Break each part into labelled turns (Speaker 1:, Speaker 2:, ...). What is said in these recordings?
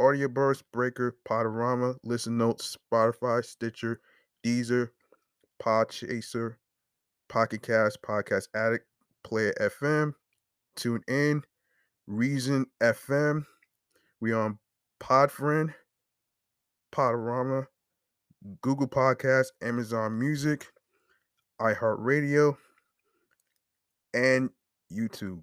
Speaker 1: Audioburst, Breaker, Podorama, Listen Notes, Spotify, Stitcher, Deezer, Podchaser, Pocket Cast, Podcast Addict, Player FM, Tune In, Reason FM. We on Podfriend, Podorama, Google Podcast, Amazon Music, iHeartRadio, and YouTube.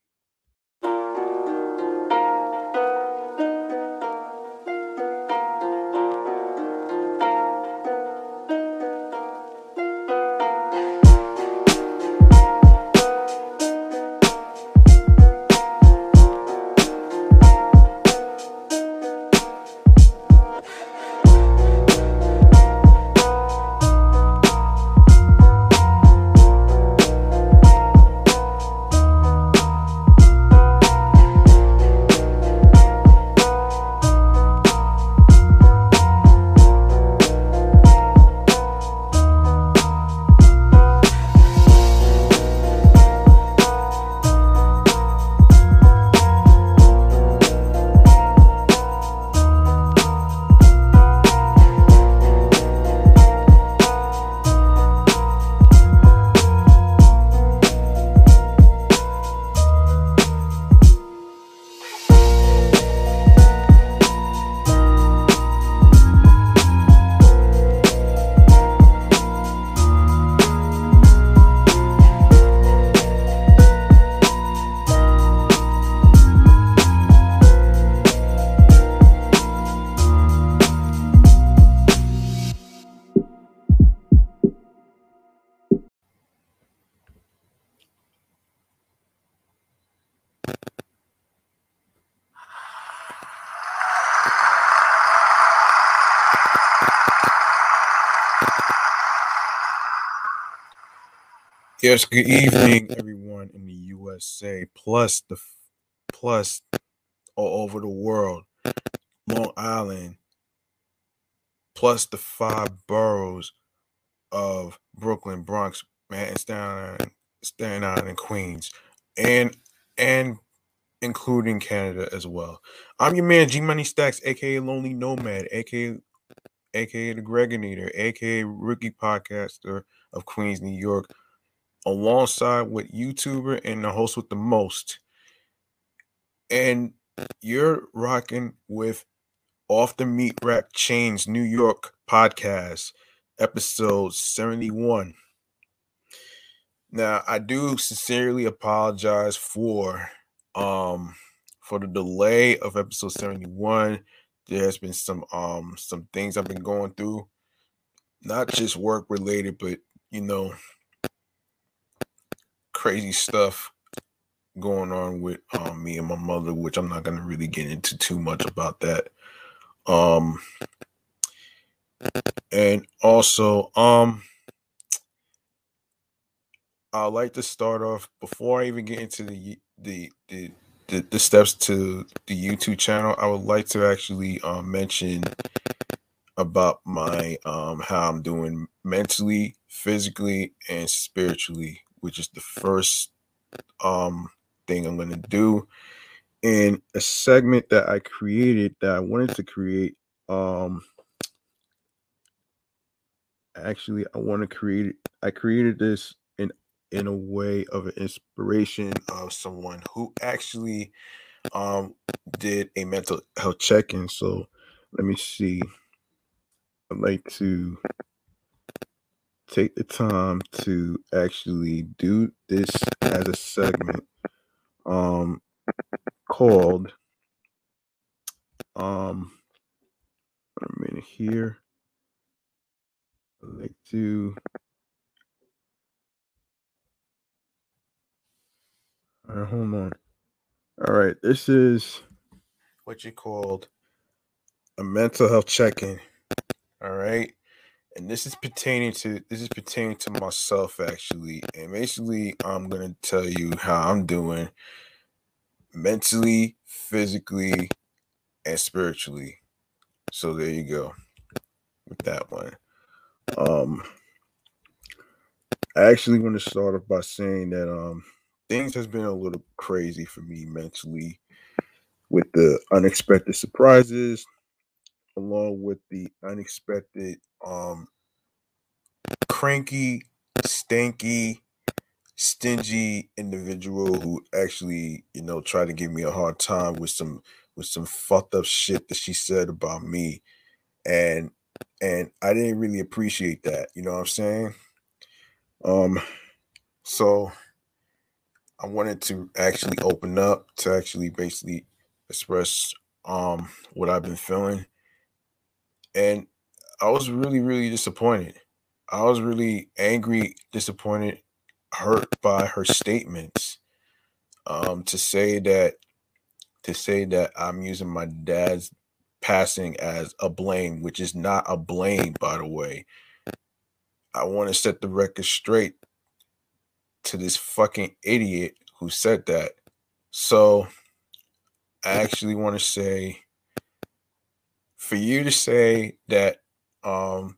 Speaker 1: Yes, good evening, everyone in the USA, plus the plus all over the world, Long Island, plus the five boroughs of Brooklyn, Bronx, Manhattan, Staten, Staten Island, and Queens, and and including Canada as well. I'm your man G Money Stacks, aka Lonely Nomad, aka aka the Gregor aka rookie podcaster of Queens, New York, alongside with YouTuber and the host with the most. And you're rocking with Off the Meat Rack Chainz New York podcast, episode 71. Now, I do sincerely apologize for um for the delay of episode 71. There's been some um some things I've been going through, not just work related, but you know, crazy stuff going on with um, me and my mother, which I'm not gonna really get into too much about that. Um, and also, um, I like to start off before I even get into the the the the, the steps to the YouTube channel. I would like to actually um, mention about my um how I'm doing mentally, physically, and spiritually, which is the first um thing I'm gonna do in a segment that I created that I wanted to create. Um actually I want to create. I created this in in a way of an inspiration of someone who actually um did a mental health check-in. So let me see. I'd like to take the time to actually do this as a segment um called um a minute here. I'd like to all right hold on. All right this is what you called a mental health check-in. All right and this is pertaining to this is pertaining to myself actually and basically i'm gonna tell you how i'm doing mentally physically and spiritually. So there you go with that one. Um i actually want to start off by saying that um things has been a little crazy for me mentally with the unexpected surprises along with the unexpected um cranky, stanky, stingy individual who actually, you know, tried to give me a hard time with some with some fucked up shit that she said about me. And and I didn't really appreciate that, you know what I'm saying? Um so I wanted to actually open up to actually basically express um what I've been feeling and I was really, really disappointed. I was really angry, disappointed, hurt by her statements. Um, to say that to say that I'm using my dad's passing as a blame, which is not a blame, by the way. I want to set the record straight to this fucking idiot who said that. So I actually want to say for you to say that um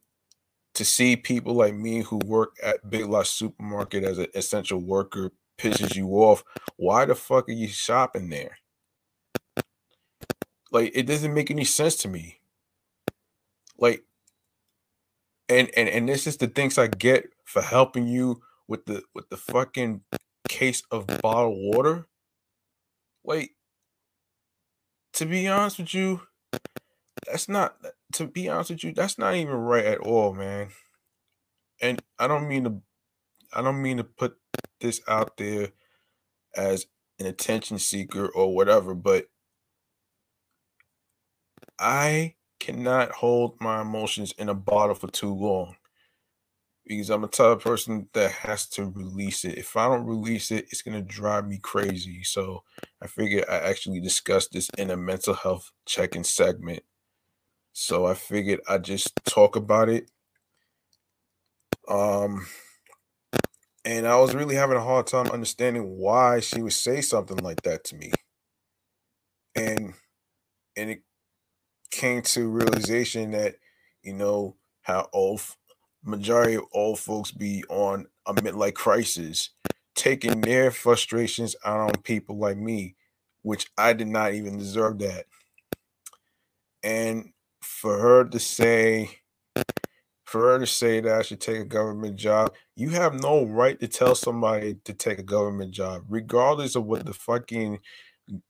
Speaker 1: to see people like me who work at Big Lots supermarket as an essential worker pisses you off, why the fuck are you shopping there? Like it doesn't make any sense to me. Like and and and this is the things I get for helping you with the with the fucking case of bottled water. Like to be honest with you, that's not to be honest with you, that's not even right at all, man. And I don't mean to I don't mean to put this out there as an attention seeker or whatever, but I cannot hold my emotions in a bottle for too long because I'm a type of person that has to release it. If I don't release it, it's gonna drive me crazy. So I figured I actually discussed this in a mental health check-in segment so I figured I'd just talk about it. Um, and I was really having a hard time understanding why she would say something like that to me. And and it came to realization that, you know, how old majority of old folks be on a midlife crisis, taking their frustrations out on people like me, which I did not even deserve that. And for her to say for her to say that I should take a government job, you have no right to tell somebody to take a government job, regardless of what the fucking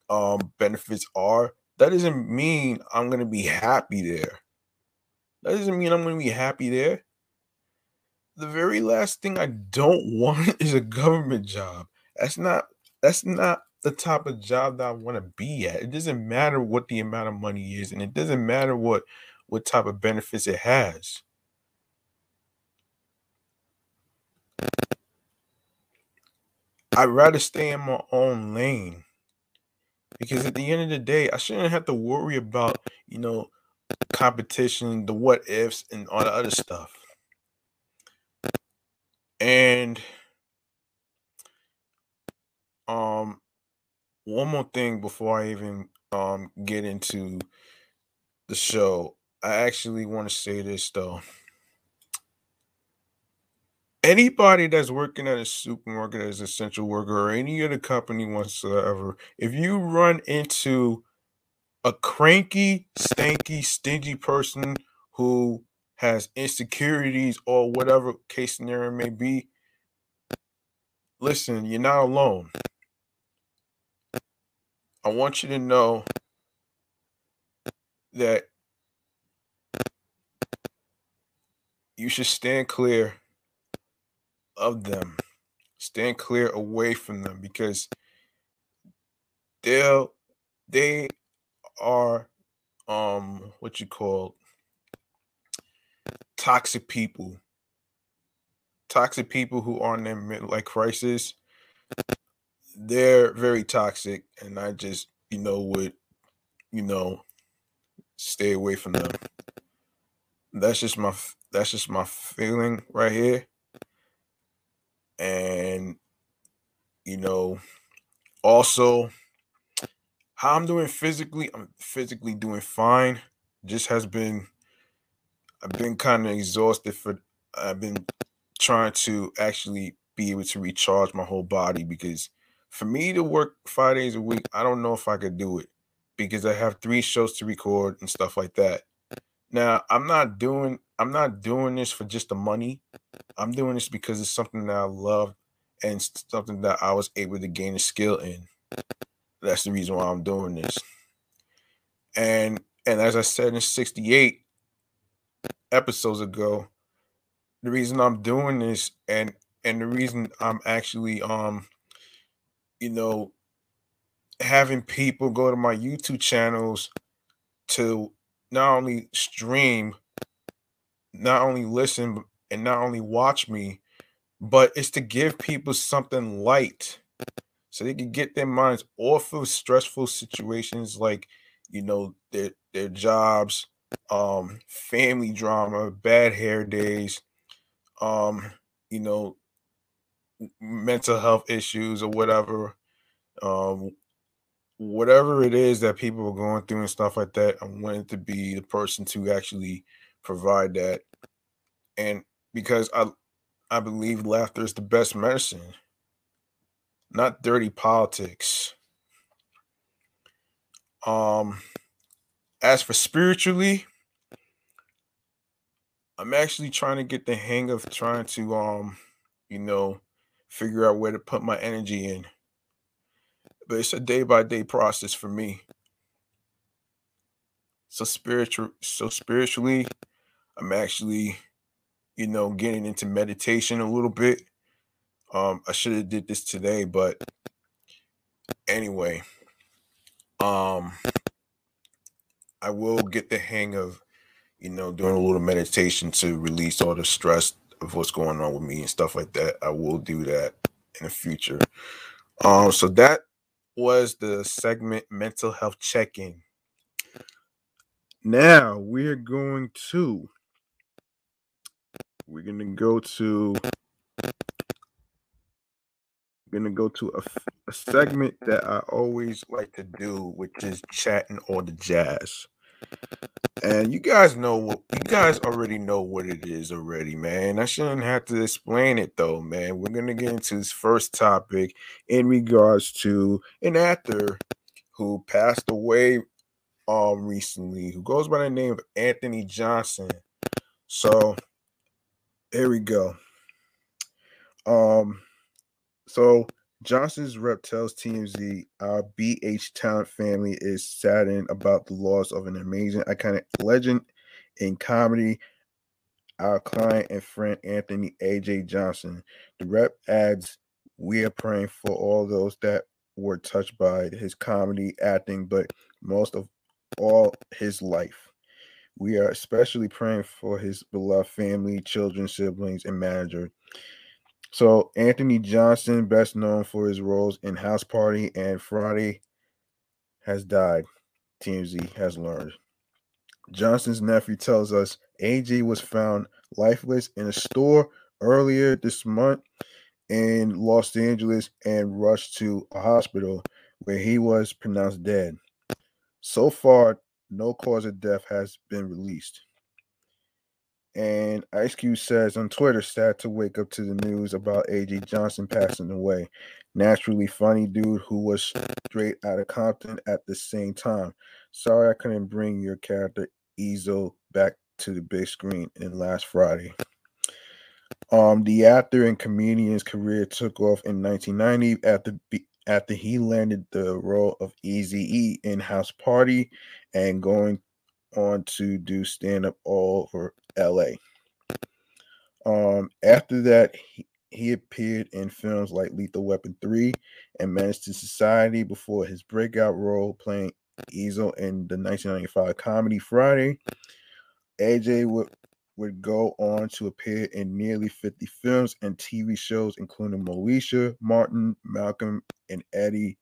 Speaker 1: um benefits are. That doesn't mean I'm gonna be happy there. That doesn't mean I'm gonna be happy there. The very last thing I don't want is a government job. That's not that's not the type of job that I want to be at. It doesn't matter what the amount of money is, and it doesn't matter what what type of benefits it has. I'd rather stay in my own lane because at the end of the day, I shouldn't have to worry about, you know, competition, the what ifs, and all the other stuff. And um one more thing before I even um get into the show. I actually want to say this though. Anybody that's working at a supermarket as a essential worker or any other company whatsoever, if you run into a cranky, stanky, stingy person who has insecurities or whatever case scenario may be, listen, you're not alone. I want you to know that you should stand clear of them. Stand clear away from them because they'll they are um what you call toxic people. Toxic people who are in their midlife crisis. They're very toxic, and I just you know would you know stay away from them. That's just my that's just my feeling right here and you know also how i'm doing physically i'm physically doing fine just has been i've been kind of exhausted for i've been trying to actually be able to recharge my whole body because for me to work five days a week i don't know if i could do it because i have three shows to record and stuff like that now i'm not doing i'm not doing this for just the money I'm doing this because it's something that I love and something that I was able to gain a skill in. That's the reason why I'm doing this. And and as I said in 68 episodes ago, the reason I'm doing this and and the reason I'm actually um you know having people go to my YouTube channels to not only stream, not only listen, and not only watch me, but it's to give people something light so they can get their minds off of stressful situations like you know their their jobs um family drama bad hair days um you know mental health issues or whatever um whatever it is that people are going through and stuff like that i wanted to be the person to actually provide that and because I I believe laughter is the best medicine, not dirty politics. Um as for spiritually, I'm actually trying to get the hang of trying to um, you know, figure out where to put my energy in. But it's a day by day process for me. So spiritual so spiritually, I'm actually you know, getting into meditation a little bit. Um, I should have did this today, but anyway, um, I will get the hang of, you know, doing a little meditation to release all the stress of what's going on with me and stuff like that. I will do that in the future. Um, so that was the segment mental health check-in. Now we're going to we're gonna go to gonna go to a, a, segment that I always like to do, which is chatting all the jazz. And you guys know what you guys already know what it is already, man. I shouldn't have to explain it though, man. We're gonna get into this first topic in regards to an actor who passed away um recently, who goes by the name of Anthony Johnson. So Here we go. Um, so Johnson's rep tells TMZ our BH talent family is saddened about the loss of an amazing iconic legend in comedy. Our client and friend Anthony AJ Johnson. The rep adds, We are praying for all those that were touched by his comedy acting, but most of all his life. We are especially praying for his beloved family, children, siblings, and manager. So Anthony Johnson, best known for his roles in House Party and Friday, has died. TMZ has learned. Johnson's nephew tells us AJ was found lifeless in a store earlier this month in Los Angeles and rushed to a hospital where he was pronounced dead. So far, no cause of death has been released. And Ice Cube says on Twitter, sad to wake up to the news about AJ Johnson passing away. Naturally funny dude who was straight out of Compton at the same time. Sorry I couldn't bring your character Ezal back to the big screen in last Friday. Um, the actor and comedian's career took off in 1990 after after he landed the role of Easy E in House Party and going on to do stand up all over LA. Um, after that, he, he appeared in films like Lethal Weapon 3 and Menace to Society before his breakout role playing Ezal in the 1995 comedy Friday. AJ would, would go on to appear in nearly 50 films and TV shows, including Moesha, Martin, Malcolm, and Eddie,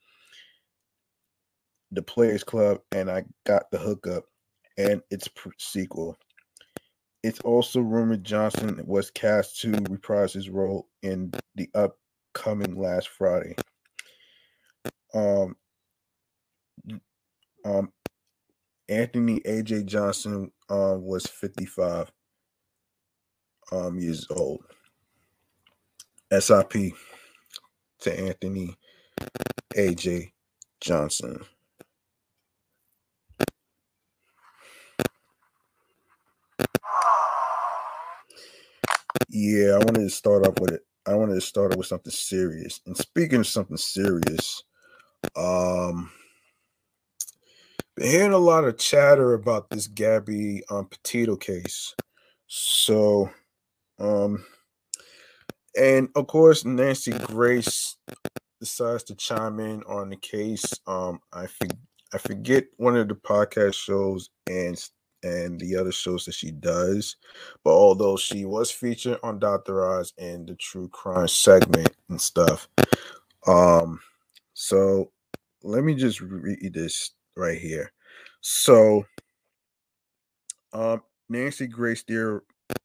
Speaker 1: The Players Club, and I Got the Hookup, and its sequel. It's also rumored Johnson was cast to reprise his role in the upcoming Last Friday. Um, um, Anthony AJ Johnson uh, was 55 um, years old. SIP to Anthony AJ Johnson. Yeah, I wanted to start off with it. I wanted to start off with something serious. And speaking of something serious, um, been hearing a lot of chatter about this Gabby um, Petito case. So, um, and of course, Nancy Grace decides to chime in on the case. Um, I I forget one of the podcast shows and and the other shows that she does, but although she was featured on Dr. Oz in the true crime segment and stuff, um, so let me just read this right here. So, um, Nancy Grace theor-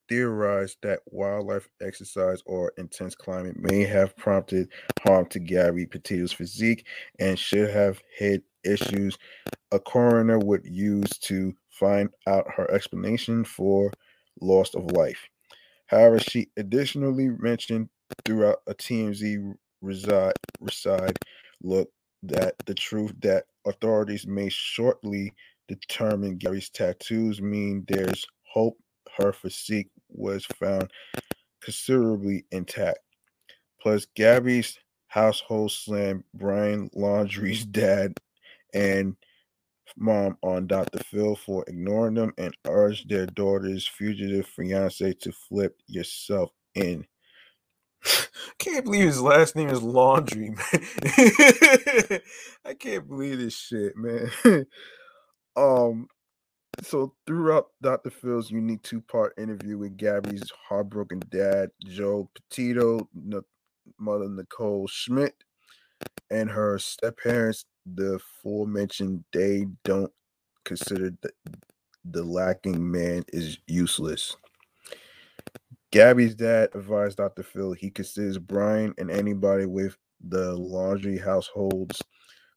Speaker 1: theorized that wildlife exercise or intense climate may have prompted harm to Gabby Petito's physique and should have hid issues a coroner would use to find out her explanation for loss of life. However, she additionally mentioned throughout a TMZ reside, reside look that the truth that authorities may shortly determine Gary's tattoos mean there's hope her physique was found considerably intact. Plus, Gabby's household slammed Brian Laundrie's dad and mom on Dr. Phil for ignoring them and urged their daughter's fugitive fiance to flip yourself in. can't believe his last name is Laundry, man. I can't believe this shit, man. um, so throughout Dr. Phil's unique two-part interview with Gabby's heartbroken dad, Joe Petito, mother Nicole Schmidt, and her step-parents, the aforementioned, they don't consider the, the lacking man is useless. Gabby's dad advised Dr. Phil he considers Brian and anybody with the Laundrie household's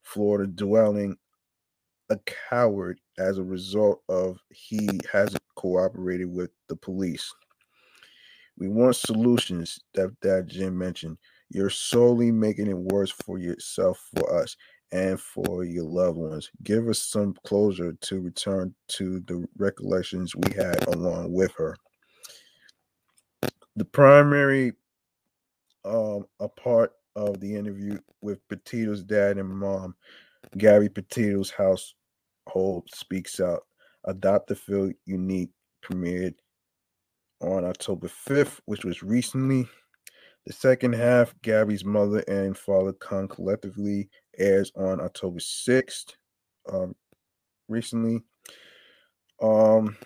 Speaker 1: Florida dwelling a coward as a result of he hasn't cooperated with the police. We want solutions that that Jim mentioned. You're solely making it worse for yourself, for us, and for your loved ones. Give us some closure to return to the recollections we had along with her. the primary um a part of the interview with Petito's dad and mom, Gabby Petito's household speaks out. Adopt a Feel Unique premiered on October 5th, which was recently. The second half, Gabby's mother and father come collectively, airs on October 6th, um, recently. Um,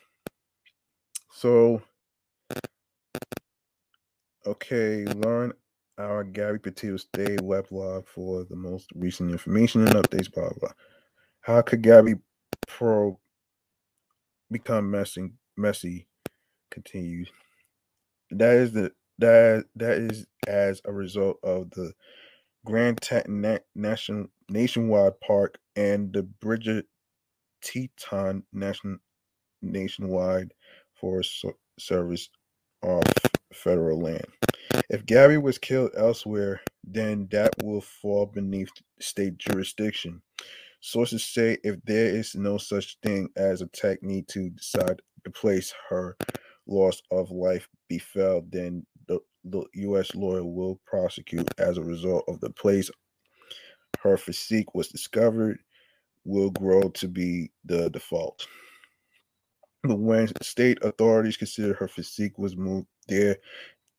Speaker 1: so, okay, learn our Gabby Petito Stay web blog for the most recent information and updates, blah, blah. How could Gabby Pro become messy? Messy continues. That is the that that is as a result of the Grand Teton National Nationwide Park and the Bridger Teton National Nationwide Forest Service off federal land. If Gabby was killed elsewhere, then that will fall beneath state jurisdiction. Sources say if there is no such thing as a technique to decide the place her loss of life befell, then the, U.S. lawyer will prosecute as a result of the place her physique was discovered will grow to be the default. But when state authorities consider her physique was moved there,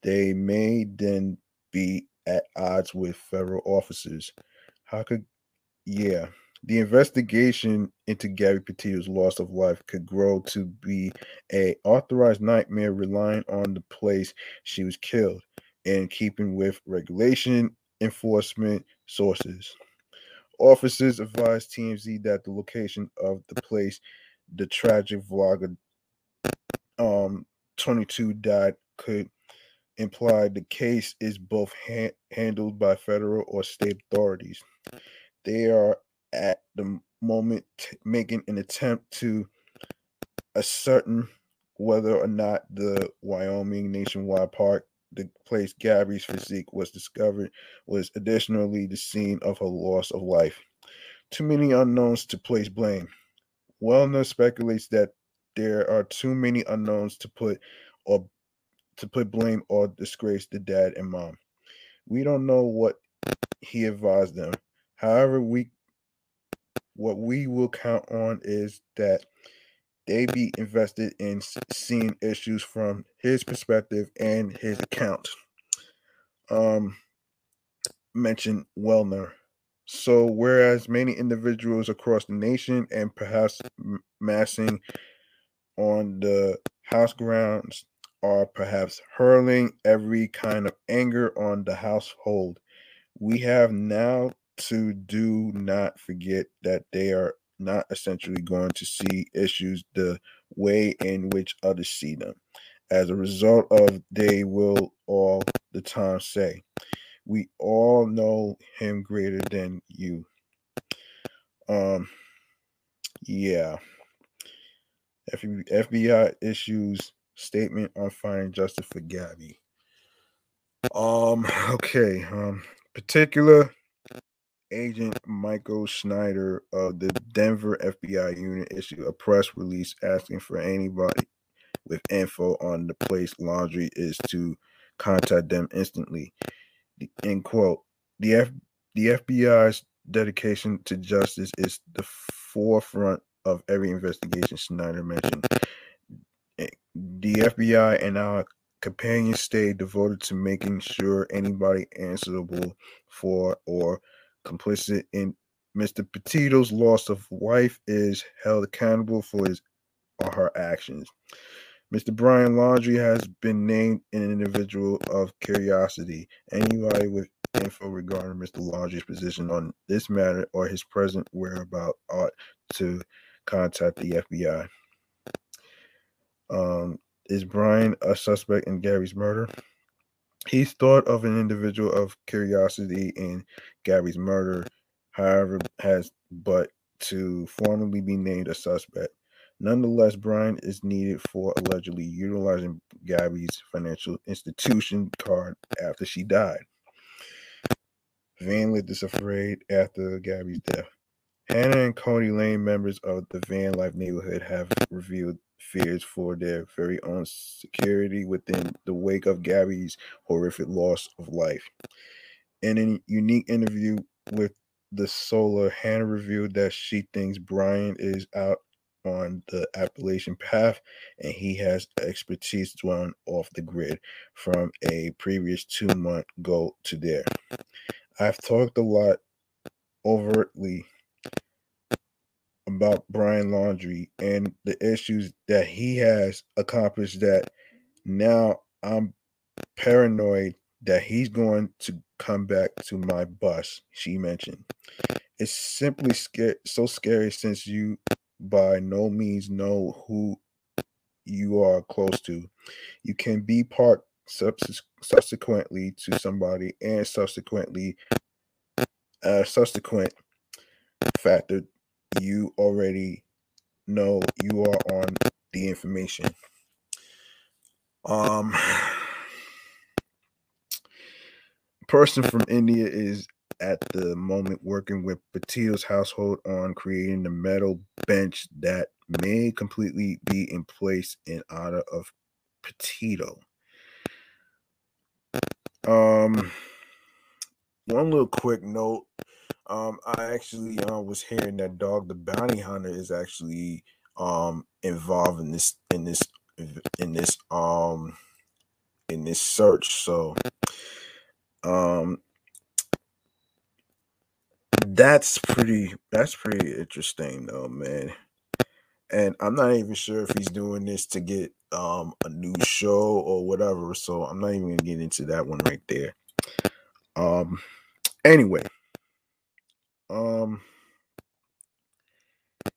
Speaker 1: they may then be at odds with federal officers. How could, yeah, the investigation into Gabby Petito's loss of life could grow to be a authorized nightmare relying on the place she was killed, in keeping with regulation enforcement sources. Officers advised TMZ that the location of the place the tragic vlogger um 22 died could imply the case is both ha- handled by federal or state authorities. They are at the moment making an attempt to ascertain whether or not the Wyoming Nationwide Park, the place Gabby's physique was discovered, was additionally the scene of her loss of life. Too many unknowns to place blame. Wellner speculates that there are too many unknowns to put or to put blame or disgrace the dad and mom. We don't know what he advised them. However, we what we will count on is that they be invested in seeing issues from his perspective and his account. Um, mentioned Wellner. So, whereas many individuals across the nation and perhaps massing on the house grounds are perhaps hurling every kind of anger on the household, we have now to do not forget that they are not essentially going to see issues the way in which others see them. As a result of they will all the time say, we all know him greater than you. Um yeah. FBI issues statement on finding justice for Gabby. Um okay, um particular Agent Michael Schneider of the Denver FBI unit issued a press release asking for anybody with info on the place Laundrie is to contact them instantly. End quote. The F the FBI's dedication to justice is the forefront of every investigation, Schneider mentioned. Eh, the FBI and our companions stay devoted to making sure anybody answerable for or complicit in Mr. Petito's loss of wife is held accountable for his or her actions. Mr. Brian Laundrie has been named an individual of curiosity. Anybody with info regarding Mr. Laundrie's position on this matter or his present whereabouts ought to contact the FBI. Um, is Brian a suspect in Gary's murder? He's thought of an individual of curiosity in Gabby's murder, however, has but to formally be named a suspect. Nonetheless, Brian is needed for allegedly utilizing Gabby's financial institution card after she died. Van is afraid after Gabby's death. Hannah and Cody Lane, members of the Van Life neighborhood, have revealed fears for their very own security within the wake of Gabby's horrific loss of life. In a unique interview with the Solar, Hannah revealed that she thinks Brian is out on the Appalachian path and he has expertise drawn off the grid from a previous two month goal to there. I've talked a lot overtly about Brian Laundrie and the issues that he has accomplished that now I'm paranoid that he's going to come back to my bus, she mentioned. It's simply scary, so scary since you by no means know who you are close to. You can be part subsequently to somebody and subsequently a subsequent factor you already know you are on the information. Um, person from India is at the moment working with Petito's household on creating the metal bench that may completely be in place in honor of Petito. Um, one little quick note. Um, I actually uh, was hearing that Dog the Bounty Hunter is actually um involved in this in this in this um in this search. So um that's pretty that's pretty interesting though, man. And I'm not even sure if he's doing this to get um a new show or whatever. So I'm not even gonna get into that one right there. Um anyway. Um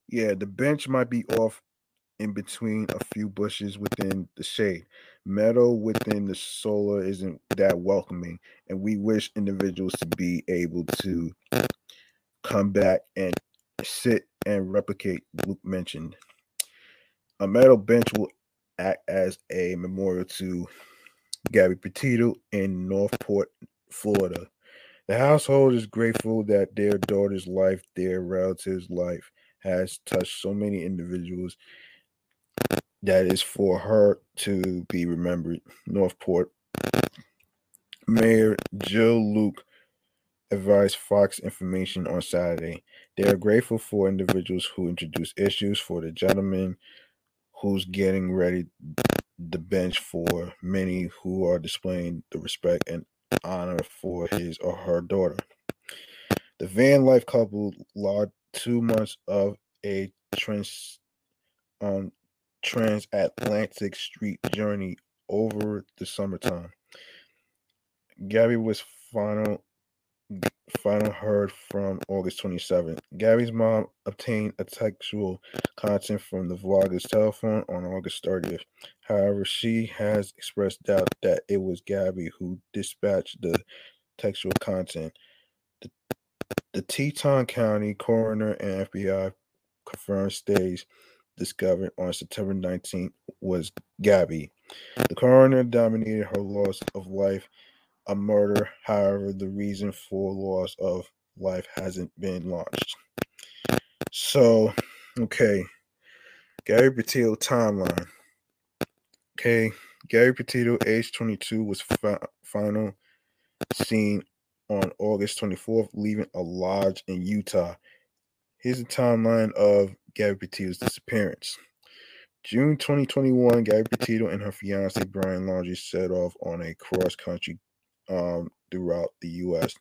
Speaker 1: yeah, the bench might be off in between a few bushes within the shade. Meadow within the solar isn't that welcoming, and we wish individuals to be able to come back and sit and replicate Luke mentioned. A metal bench will act as a memorial to Gabby Petito in Northport, Florida. The household is grateful that their daughter's life, their relatives' life, has touched so many individuals that is for her to be remembered. Northport Mayor Jill Luke advised Fox Information on Saturday. They are grateful for individuals who introduce issues for the gentleman who's getting ready the bench for many who are displaying the respect and honor for his or her daughter. The van life couple logged two months of a trans um, transatlantic street journey over the summertime. Gabby was final final heard from August 27th. Gabby's mom obtained a textual content from the vlogger's telephone on August 30th. However, she has expressed doubt that it was Gabby who dispatched the textual content. The, the Teton County coroner and FBI confirmed stays discovered on September 19th was Gabby. The coroner dominated her loss of life a murder. However, the reason for loss of life hasn't been launched. So, okay, Gary Petito timeline. Okay, Gary Petito, age 22, was fi- final seen on August 24th, leaving a lodge in Utah. Here's the timeline of Gary Petito's disappearance. June 2021, Gabby Petito and her fiance Brian Laundrie set off on a cross country um, throughout the U.S.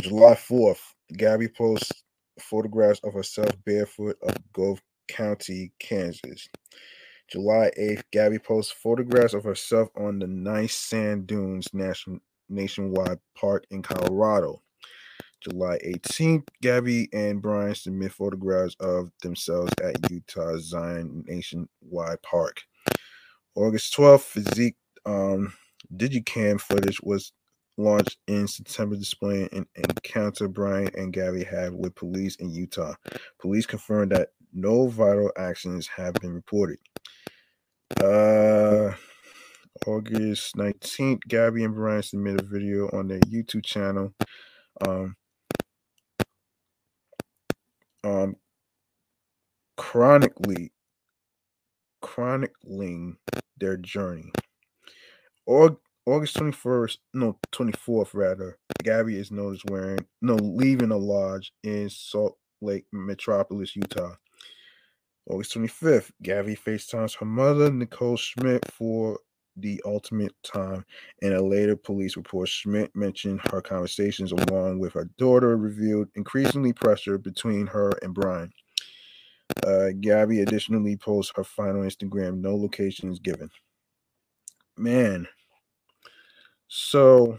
Speaker 1: July 4th, Gabby posts photographs of herself barefoot of Gulf County, Kansas. July 8th, Gabby posts photographs of herself on the nice sand dunes nation, nationwide park in Colorado. July 18th, Gabby and Brian submit photographs of themselves at Utah Zion Nationwide Park. August 12th, Physique um, Digicam footage was launched in September, displaying an encounter Brian and Gabby had with police in Utah. Police confirmed that no vital actions have been reported. Uh, August 19th, Gabby and Brian submitted a video on their YouTube channel. Um, um chronically chronicling their journey. August 21st, no, 24th rather, Gabby is noticed wearing, no, leaving a lodge in Salt Lake Metropolis, Utah. August 25th, Gabby FaceTimes her mother, Nicole Schmidt, for the ultimate time. In a later police report, Schmidt mentioned her conversations along with her daughter revealed increasingly pressure between her and Brian. Uh, Gabby additionally posts her final Instagram, no location is given. Man, so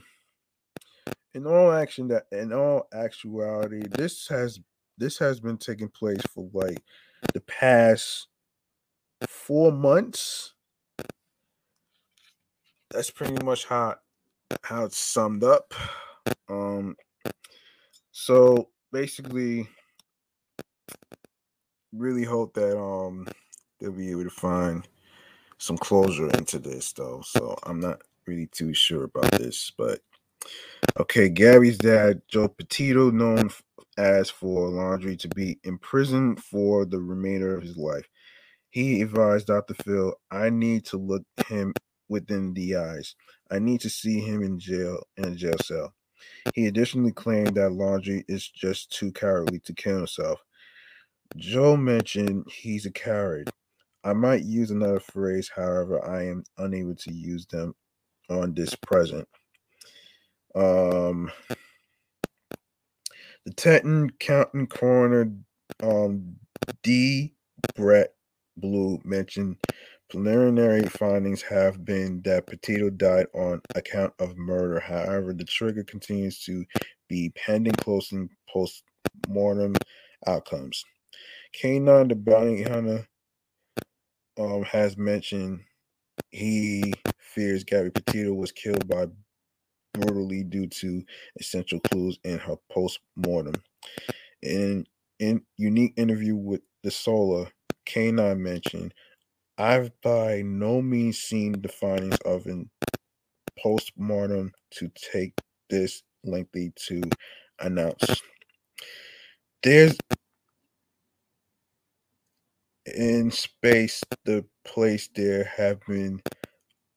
Speaker 1: in all action that in all actuality, this has this has been taking place for like the past four months. That's pretty much how how it's summed up. Um so basically really hope that um they'll be able to find some closure into this though. So I'm not really too sure about this, but okay, Gary's dad, Joe Petito, known as for Laundrie, to be imprisoned for the remainder of his life. He advised Dr. Phil, I need to look him within the eyes. I need to see him in jail in a jail cell. He additionally claimed that Laundrie is just too cowardly to kill himself. Joe mentioned he's a coward. I might use another phrase, however, I am unable to use them on this present. Um, the Teton County Coroner um, D. Brent Blue mentioned preliminary findings have been that Petito died on account of murder. However, the trigger continues to be pending closing post mortem outcomes. K9, the bounty hunter, um, has mentioned he fears Gabby Petito was killed by brutally due to essential clues in her post-mortem. In in unique interview with the Solar, K9 mentioned, I've by no means seen the findings of an post-mortem to take this lengthy to announce. There's in space, the place there have been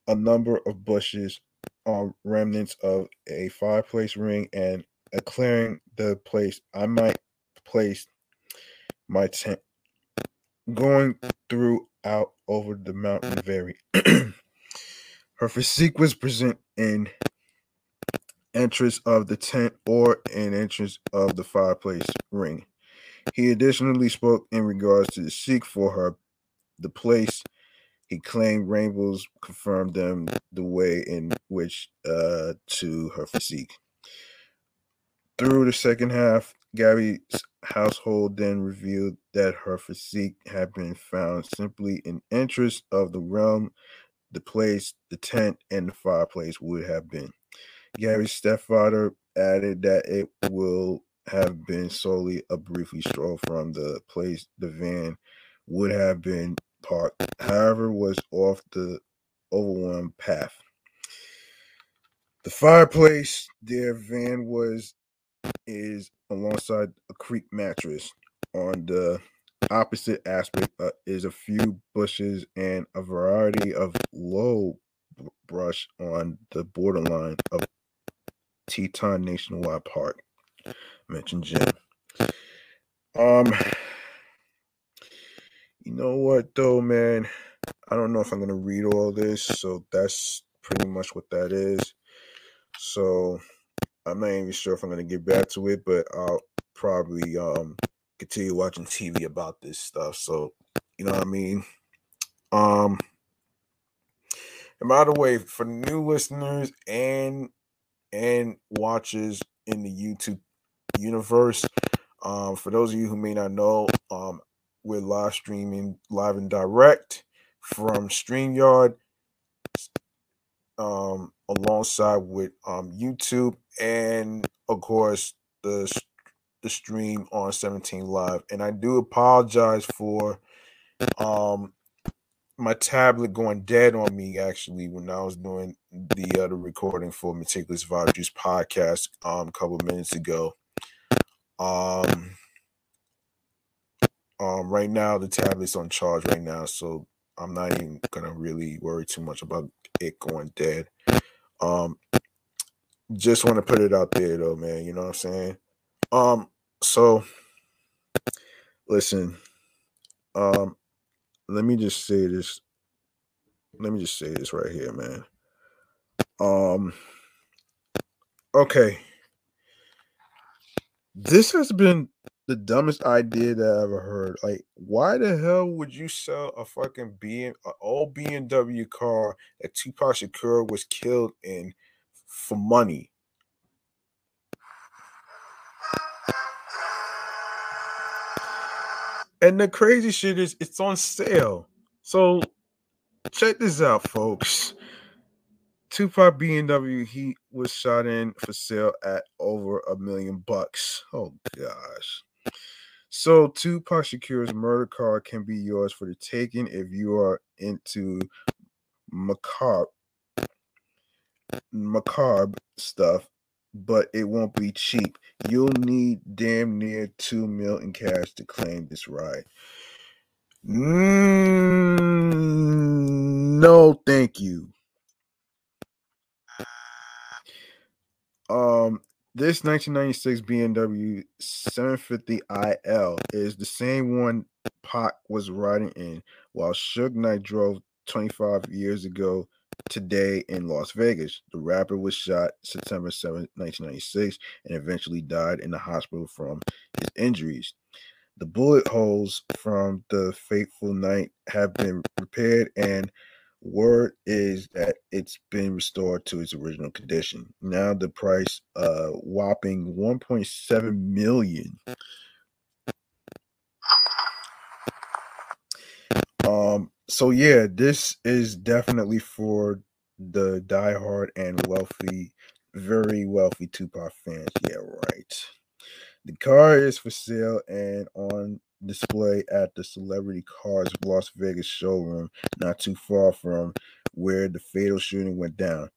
Speaker 1: a number of bushes um, remnants of a fireplace ring and a clearing the place I might place my tent. Going through out over the mountain vary. Her physique was present in entrance of the tent or in entrance of the fireplace ring. He additionally spoke in regards to the seek for her, the place he claimed rainbows confirmed them the way in which uh, to her physique. Through the second half, Gabby's household then revealed that her physique had been found simply in interest of the realm, the place, the tent, and the fireplace would have been. Gabby's stepfather added that it will have been solely a briefly stroll from the place the van would have been parked, however, was off the overwhelmed path. The fireplace their van was is alongside a creek mattress. On the opposite aspect uh, is a few bushes and a variety of low brush on the borderline of Teton Nationwide Park. Mentioned Jim. Um, you know what though, man? I don't know if I'm gonna read all this, so that's pretty much what that is. So I'm not even sure if I'm gonna get back to it, but I'll probably um continue watching TV about this stuff. So you know what I mean? Um and by the way, for new listeners and and watchers in the YouTube universe, um, for those of you who may not know, um, we're live streaming live and direct from StreamYard um, alongside with um, YouTube and of course the the stream on 17 live. And I do apologize for um my tablet going dead on me actually when I was doing the other recording for Meticulous Vibe Juice podcast um a couple minutes ago um Um, right now the tablet's on charge right now, so I'm not even gonna really worry too much about it going dead. Um, just want to put it out there though, man. You know what I'm saying? Um, so listen, um, let me just say this. Let me just say this right here, man. Um, okay. This has been the dumbest idea that I ever heard. Like, why the hell would you sell a fucking B an old BMW car that Tupac Shakur was killed in for money? And the crazy shit is it's on sale. So check this out, folks. Tupac BMW he was shot in for sale at over a million bucks. Oh gosh. So Tupac Shakur's murder car can be yours for the taking if you are into macabre macabre stuff, but it won't be cheap. You'll need damn near two mil in cash to claim this ride. Mm, no, thank you. Um, this 1996 BMW 750iL is the same one Pac was riding in while Suge Knight drove 25 years ago today in Las Vegas. The rapper was shot September 7, 1996, and eventually died in the hospital from his injuries. The bullet holes from the fateful night have been repaired and Word is that it's been restored to its original condition. Now the price, uh, whopping 1.7 million. Um. So yeah, this is definitely for the diehard and wealthy, very wealthy Tupac fans. Yeah, right. The car is for sale and on display at the Celebrity Cars Las Vegas showroom, not too far from where the fatal shooting went down.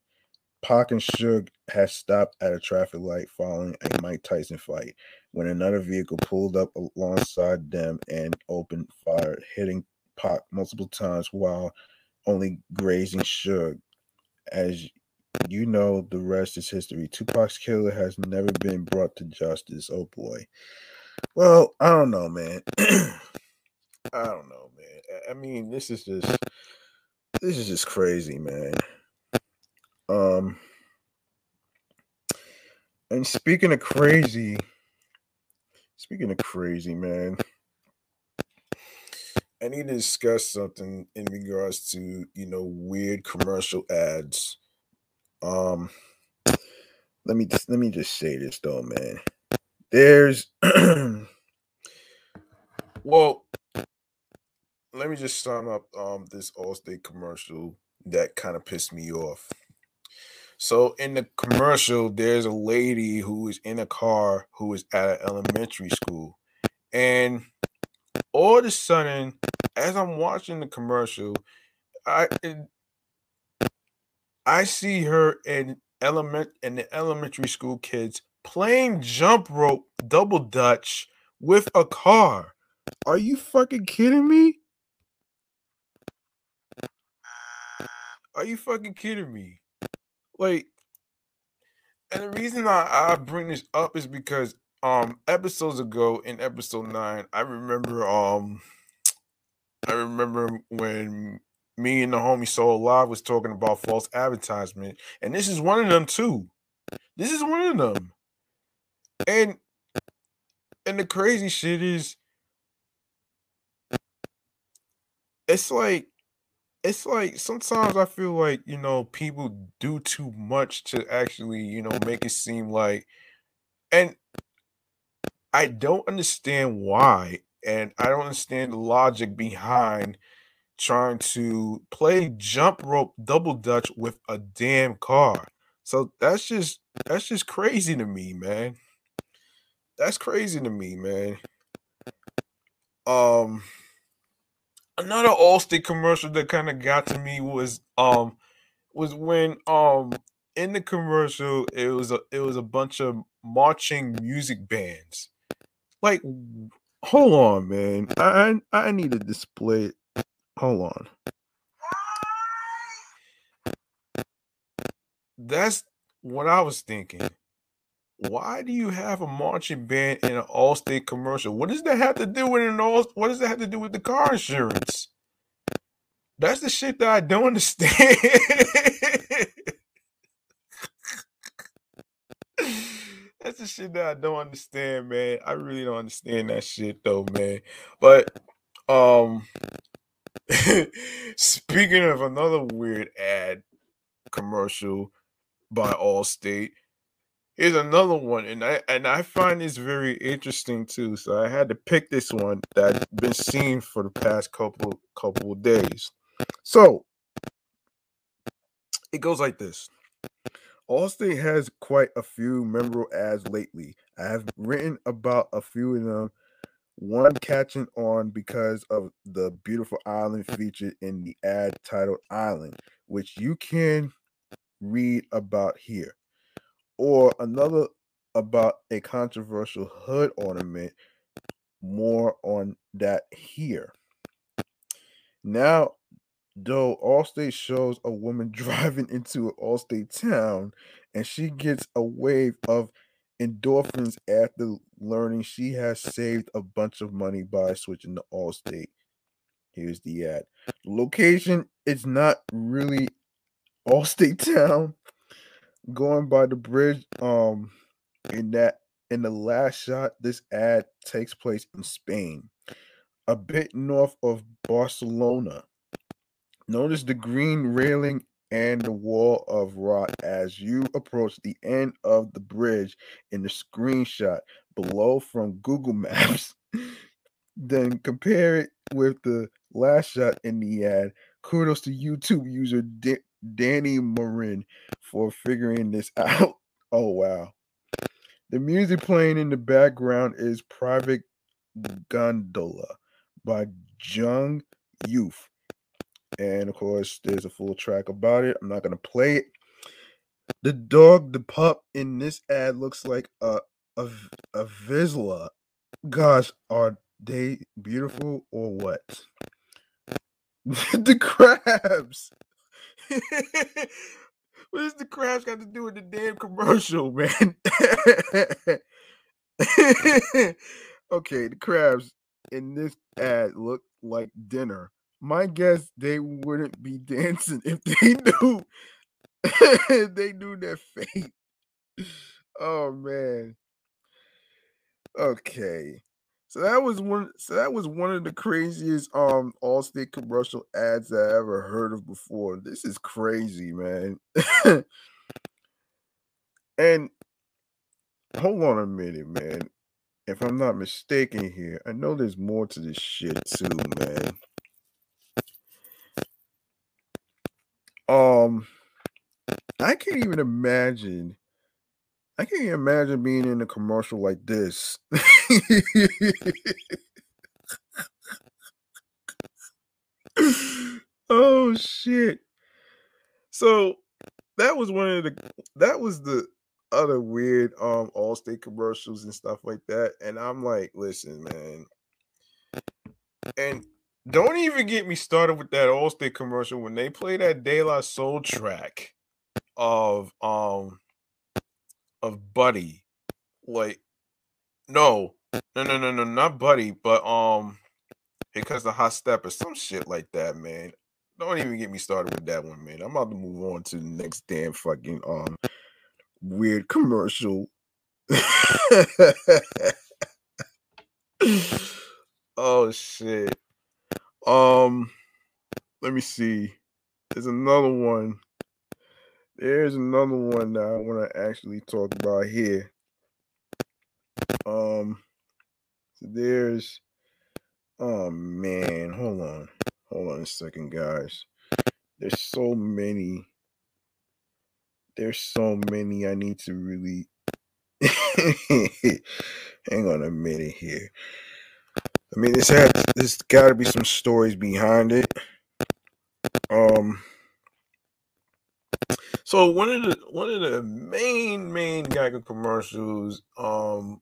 Speaker 1: Pac and Suge had stopped at a traffic light following a Mike Tyson fight when another vehicle pulled up alongside them and opened fire, hitting Pac multiple times while only grazing Suge. As you know, the rest is history. Tupac's killer has never been brought to justice. Oh boy. Well, I don't know, man. I don't know, man. I mean, this is just this is just crazy, man. Um and speaking of crazy, speaking of crazy, man, I need to discuss something in regards to, you know, weird commercial ads. Um let me just let me just say this though, man. There's well, let me just sum up um this Allstate commercial that kind of pissed me off. So in the commercial, there's a lady who is in a car who is at an elementary school, and all of a sudden, as I'm watching the commercial, I I see her in element and the elementary school kids playing jump rope double dutch with a car. Are you fucking kidding me? Are you fucking kidding me? Like, and the reason I, I bring this up is because um episodes ago in episode nine, I remember um I remember when me and the homie Soul Live was talking about false advertisement, and this is one of them too. This is one of them. And and the crazy shit is it's like it's like sometimes I feel like, you know, people do too much to actually, you know, make it seem like and I don't understand why and I don't understand the logic behind trying to play jump rope double dutch with a damn car. So that's just that's just crazy to me, man. That's crazy to me, man. Um another Allstate commercial that kind of got to me was um was when um in the commercial it was a it was a bunch of marching music bands. Like hold on, man. I I need a display. Hold on. That's what I was thinking. Why do you have a marching band in an Allstate commercial? What does that have to do with an all? What does that have to do with the car insurance? That's the shit that I don't understand. That's the shit that I don't understand, man. I really don't understand that shit though, man. But um speaking of another weird ad commercial by Allstate, here's another one, and I and I find this very interesting too. So I had to pick this one that's been seen for the past couple couple days. So it goes like this. Allstate has quite a few memorable ads lately. I have written about a few of them. One catching on because of the beautiful island featured in the ad titled Island, which you can read about here. Or another about a controversial hood ornament. More on that here. Now, though Allstate shows a woman driving into an Allstate town and she gets a wave of endorphins after learning she has saved a bunch of money by switching to Allstate. Here's the ad. Location is not really Allstate town. Going by the bridge, um, in that in the last shot, this ad takes place in Spain, a bit north of Barcelona. Notice the green railing and the wall of rock as you approach the end of the bridge in the screenshot below from Google Maps. then compare it with the last shot in the ad. Kudos to YouTube user D- Danny Marin for figuring this out. Oh, wow. The music playing in the background is Private Gondola by Jung Youth. And of course, there's a full track about it. I'm not going to play it. The dog, the pup in this ad looks like a, a, a Vizsla. Gosh, are they beautiful or what? the crabs. what does the crabs got to do with the damn commercial, man? okay, the crabs in this ad look like dinner. My guess they wouldn't be dancing if they knew they knew their fate. Oh man. Okay. So that was one so that was one of the craziest um all Allstate commercial ads I ever heard of before. This is crazy, man. and hold on a minute, man. If I'm not mistaken here, I know there's more to this shit too, man. Um, I can't even imagine. I can't imagine being in a commercial like this. oh shit. So that was one of the that was the other weird um Allstate commercials and stuff like that. And I'm like, listen, man. And don't even get me started with that Allstate commercial when they play that De La Soul track of um of Buddy. Like, no, no, no, no, no, not Buddy, but um, because the hot step or some shit like that, man. Don't even get me started with that one, man. I'm about to move on to the next damn fucking um weird commercial. oh shit. Um, let me see. There's another one. There's another one that I want to actually talk about here. Um, so there's. Oh man, hold on, hold on a second, guys. There's so many. There's so many I need to really. Hang on a minute here. I mean, this has there's got to be some stories behind it. Um. So one of the one of the main main Geico commercials, um,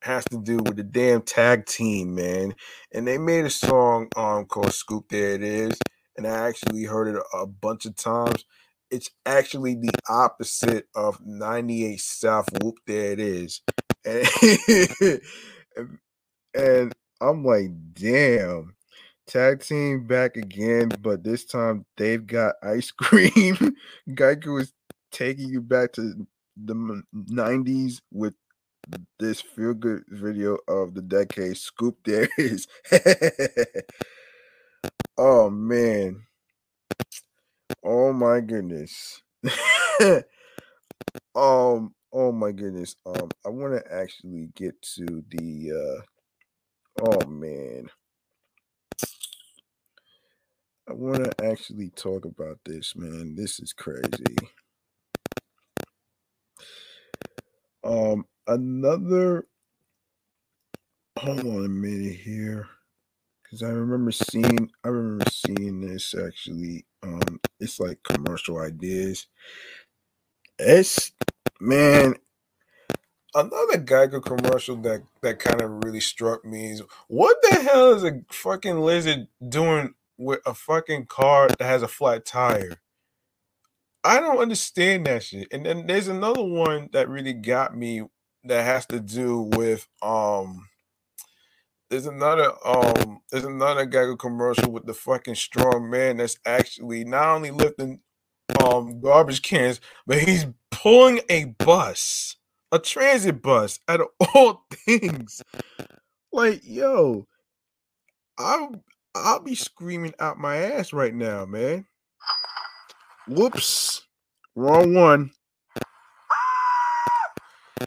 Speaker 1: has to do with the damn tag team, man. And they made a song um called Scoop There It Is. And I actually heard it a bunch of times. It's actually the opposite of 98 South Whoop There It Is. And, and I'm like, damn. Tag team back again, but this time they've got ice cream. Geico is taking you back to the 90s with this feel good video of the decade. Scoop there is. oh man. Oh my goodness. um oh my goodness. Um I want to actually get to the uh oh man. I want to actually talk about this, man. This is crazy. Um, another. Hold on a minute here, because I remember seeing. I remember seeing this actually. Um, it's like commercial ideas. It's man. Another Geico commercial that that kind of really struck me is what the hell is a fucking lizard doing with a fucking car that has a flat tire? I don't understand that shit. And then there's another one that really got me that has to do with um there's another um there's another Geico commercial with the fucking strong man that's actually not only lifting um garbage cans, but he's pulling a bus, a transit bus out of all things. Like, yo, I'll I'll be screaming out my ass right now, man. Whoops. Wrong one.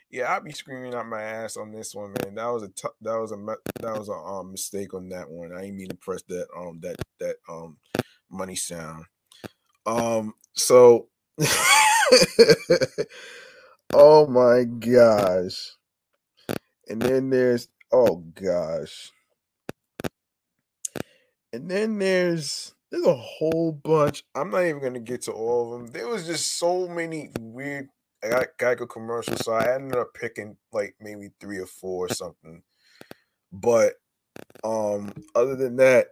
Speaker 1: Yeah, I'll be screaming out my ass on this one, man. That was a t- that was a that was a um, mistake on that one. I didn't mean to press that um that that um money sound. Um so oh my gosh. And then there's oh gosh. And then there's there's a whole bunch. I'm not even gonna get to all of them. There was just so many weird Geico commercials, so I ended up picking like maybe three or four or something. But um, other than that,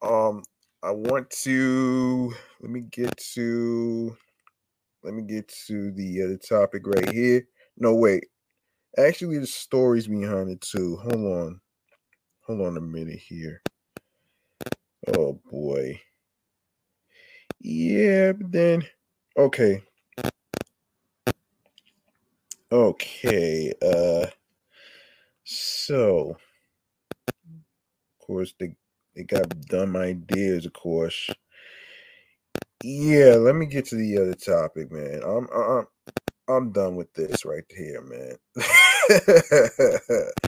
Speaker 1: um, I want to let me get to let me get to the other topic right here. No, wait. Actually, the stories behind it too. Hold on. Hold on a minute here. Oh boy. Yeah, but then okay. Okay. Uh so of course they they got dumb ideas, of course. Yeah, let me get to the other topic, man. I'm I'm I'm done with this right here, man.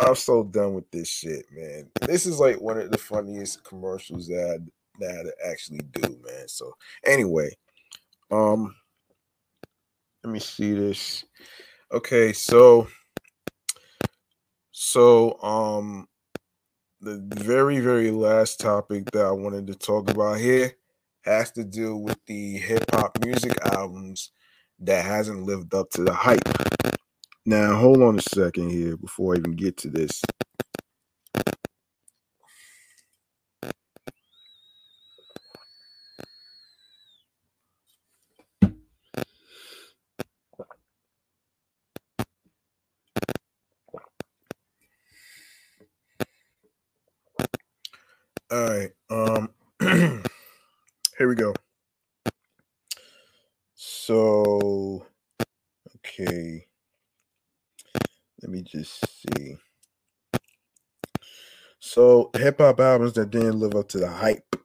Speaker 1: I'm so done with this shit, man. This is like one of the funniest commercials that I, that I actually do, man. So anyway, um, let me see this. Okay, so so um, the very very last topic that I wanted to talk about here has to do with the hip hop music albums that hasn't lived up to the hype. Now, hold on a second here before I even get to this. All right. Um here we go. So okay. Let me just see. So hip hop albums that didn't live up to the hype.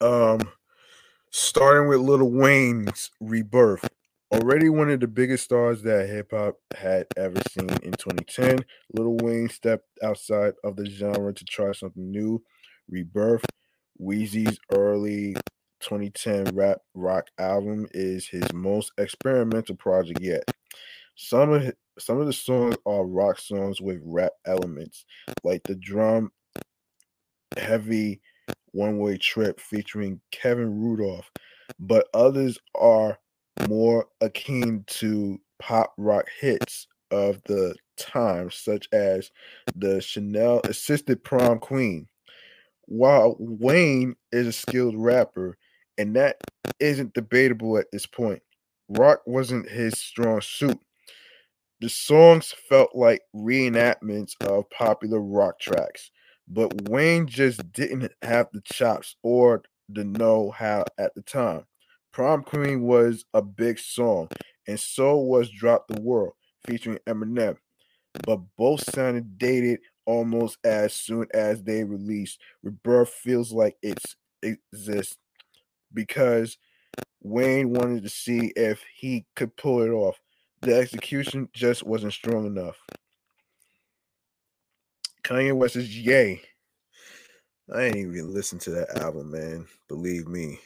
Speaker 1: Um, starting with Lil Wayne's Rebirth, already one of the biggest stars that hip hop had ever seen in 2010. Lil Wayne stepped outside of the genre to try something new. Rebirth, Weezy's early 2010 rap rock album is his most experimental project yet. Some of some of the songs are rock songs with rap elements, like the drum heavy one way trip featuring Kevin Rudolph, but others are more akin to pop rock hits of the time, such as the Shanell assisted prom queen. While Wayne is a skilled rapper, and that isn't debatable at this point, rock wasn't his strong suit. The songs felt like reenactments of popular rock tracks, but Wayne just didn't have the chops or the know how at the time. Prom Queen was a big song, and so was Drop the World featuring Eminem, but both sounded dated almost as soon as they released. Rebirth feels like it's exists because Wayne wanted to see if he could pull it off. The execution just wasn't strong enough. Kanye West's Ye. I ain't even listened to that album, man. Believe me.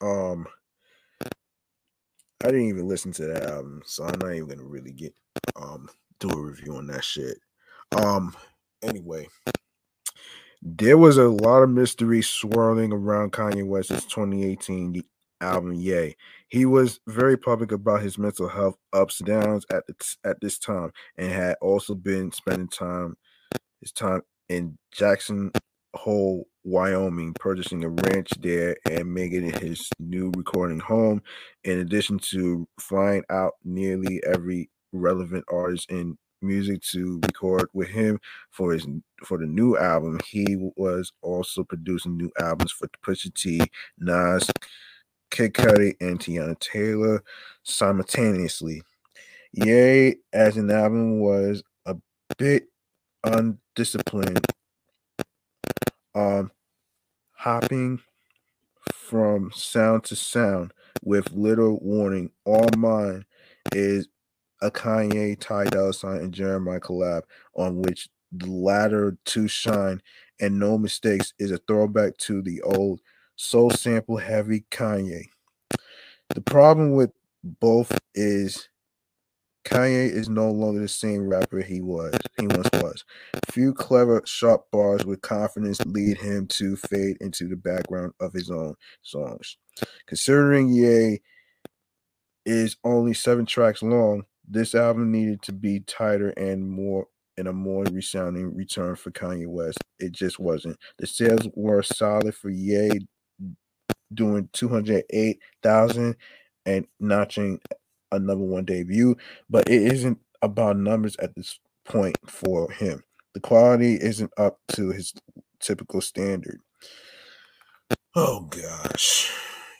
Speaker 1: Um I didn't even listen to that album, so I'm not even gonna really get um do a review on that shit. Um anyway. There was a lot of mystery swirling around Kanye West's 2018 album Ye. He was very public about his mental health ups and downs at the t- at this time and had also been spending time his time in Jackson Hole, Wyoming, purchasing a ranch there and making it his new recording home. In addition to flying out nearly every relevant artist in music to record with him for his for the new album, he was also producing new albums for Pusha T, Nas, Kid Cudi, and Teyana Taylor simultaneously. Ye, as an album, was a bit undisciplined um, hopping from sound to sound with little warning. All mine is a Kanye, Ty Dolla Sign, and Jeremih collab, on which the latter two shine, and no mistakes is a throwback to the old soul sample heavy Kanye. The problem with both is Kanye is no longer the same rapper he was he once was. Few clever, sharp bars with confidence lead him to fade into the background of his own songs. Considering Ye is only seven tracks long, this album needed to be tighter and more in a more resounding return for Kanye West. It just wasn't. The sales were solid for Ye doing 208,000 and notching a number one debut, but it isn't about numbers at this point for him. The quality isn't up to his typical standard. Oh gosh.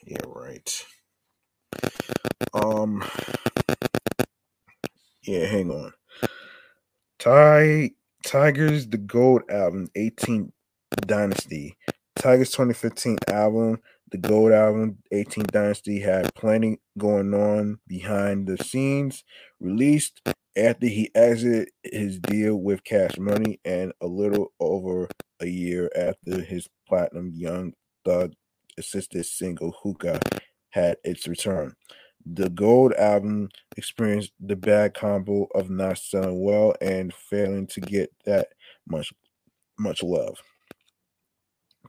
Speaker 1: Yeah, right. Um Yeah, hang on. Ty Tyga's The Gold album 18th Dynasty. Tyga's 2015 album the Gold album, 18th Dynasty, had plenty going on behind the scenes. Released after he exited his deal with Cash Money and a little over a year after his platinum Young Thug assisted single Hookah had its return. The Gold album experienced the bad combo of not selling well and failing to get that much much love.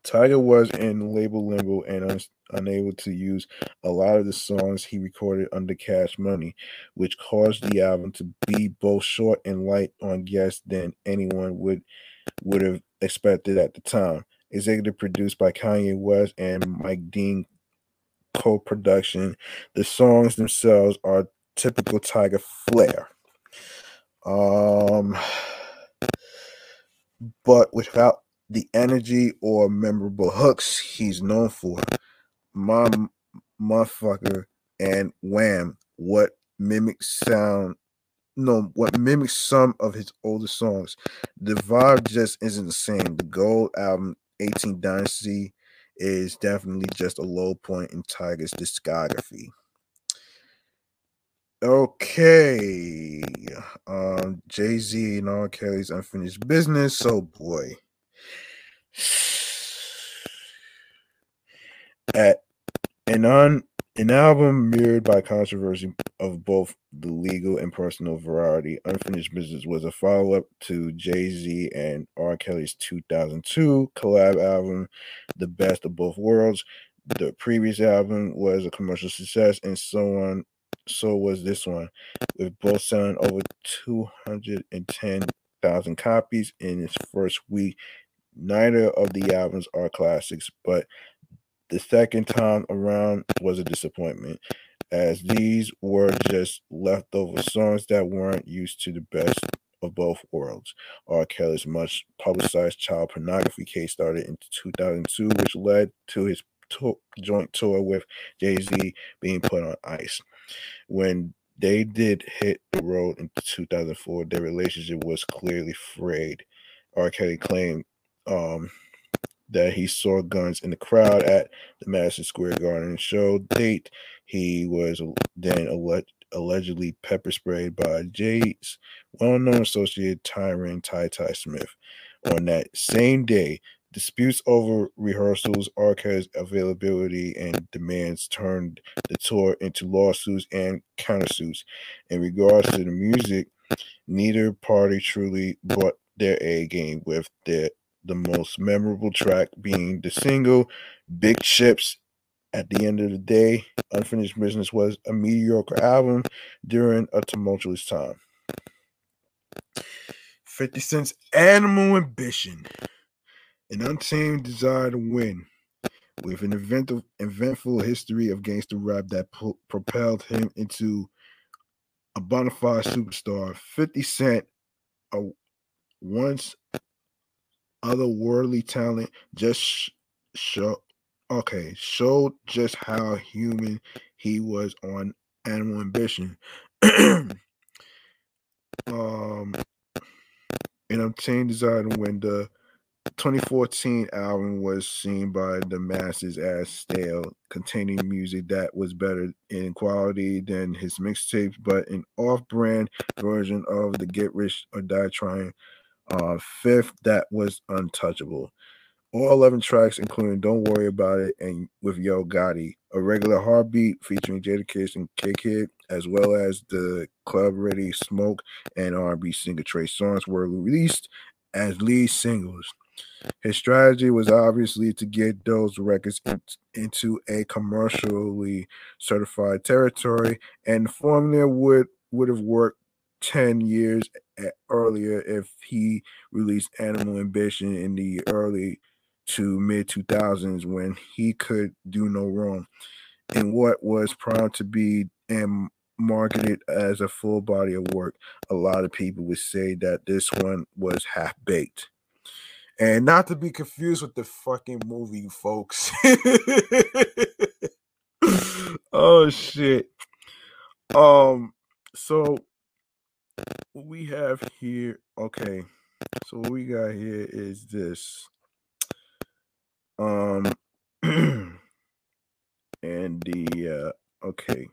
Speaker 1: Tyga was in label limbo and un- unable to use a lot of the songs he recorded under Cash Money, which caused the album to be both short and light on guests than anyone would would have expected at the time. Executive produced by Kanye West and Mike Dean co-production. The songs themselves are typical Tyga flair. Um but without the energy or memorable hooks he's known for. My motherfucker and Wham, what mimics sound no, what mimics some of his older songs. The vibe just isn't the same. The Gold album, 18 Dynasty, is definitely just a low point in Tyga's discography. Okay. Um, Jay Z and R. Kelly's unfinished business. So, boy. At an on an album mirrored by controversy of both the legal and personal variety, Unfinished Business was a follow up to Jay Z and R. Kelly's 2002 collab album, The Best of Both Worlds. The previous album was a commercial success, and so on so was this one, with both selling over 210,000 copies in its first week. Neither of the albums are classics, but the second time around was a disappointment, as these were just leftover songs that weren't used to the best of both worlds. R. Kelly's much publicized child pornography case started in 2002, which led to his to- joint tour with Jay Z being put on ice. When they did hit the road in 2004, their relationship was clearly frayed. R. Kelly claimed um, that he saw guns in the crowd at the Madison Square Garden show date. He was then alleged allegedly pepper sprayed by Jay's well known associate Tyron Ty Ty Smith. On that same day, disputes over rehearsals, Arcade's availability, and demands turned the tour into lawsuits and countersuits. In regards to the music, neither party truly brought their A game with their the most memorable track being the single Big Chips at the end of the day, Unfinished Business was a mediocre album during a tumultuous time. 50 Cent's Animal Ambition, an untamed desire to win, with an eventful, eventful history of gangster rap that pro- propelled him into a bona fide superstar. 50 Cent, a once otherworldly talent, just show, okay, showed just how human he was on Animal Ambition. um, an untamed desire to win the 2014 album was seen by the masses as stale, containing music that was better in quality than his mixtapes, but an off-brand version of the Get Rich or Die Trying uh, fifth that was untouchable. All 11 tracks, including Don't Worry About It and with Yo Gotti, a regular heartbeat featuring Jadakiss and K-Kid, as well as the Club Ready Smoke and R&B singer Trey Songz were released as lead singles. His strategy was obviously to get those records in, into a commercially certified territory, and the formula would would have worked 10 years earlier if he released Animal Ambition in the early to mid 2000s when he could do no wrong in what was primed to be and marketed as a full body of work. A lot of people would say that this one was half baked. And not to be confused with the fucking movie, folks. oh shit. Um so what we have here, okay. So what we got here is this. Um, and the uh, okay.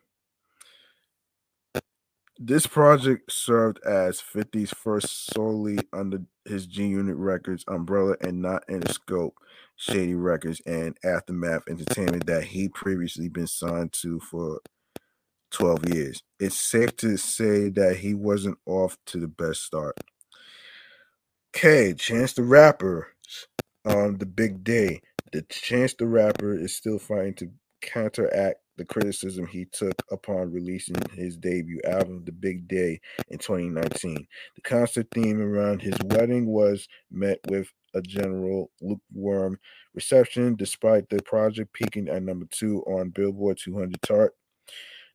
Speaker 1: This project served as 50's first solely under his G Unit Records umbrella and not in the scope Shady Records and Aftermath Entertainment that he previously been signed to for 12 years. It's safe to say that he wasn't off to the best start. Okay, Chance the Rapper on the big day the Chance the Rapper is still fighting to counteract the criticism he took upon releasing his debut album, The Big Day, in 2019. The concert theme around his wedding was met with a general lukewarm reception, despite the project peaking at number two on Billboard 200 chart.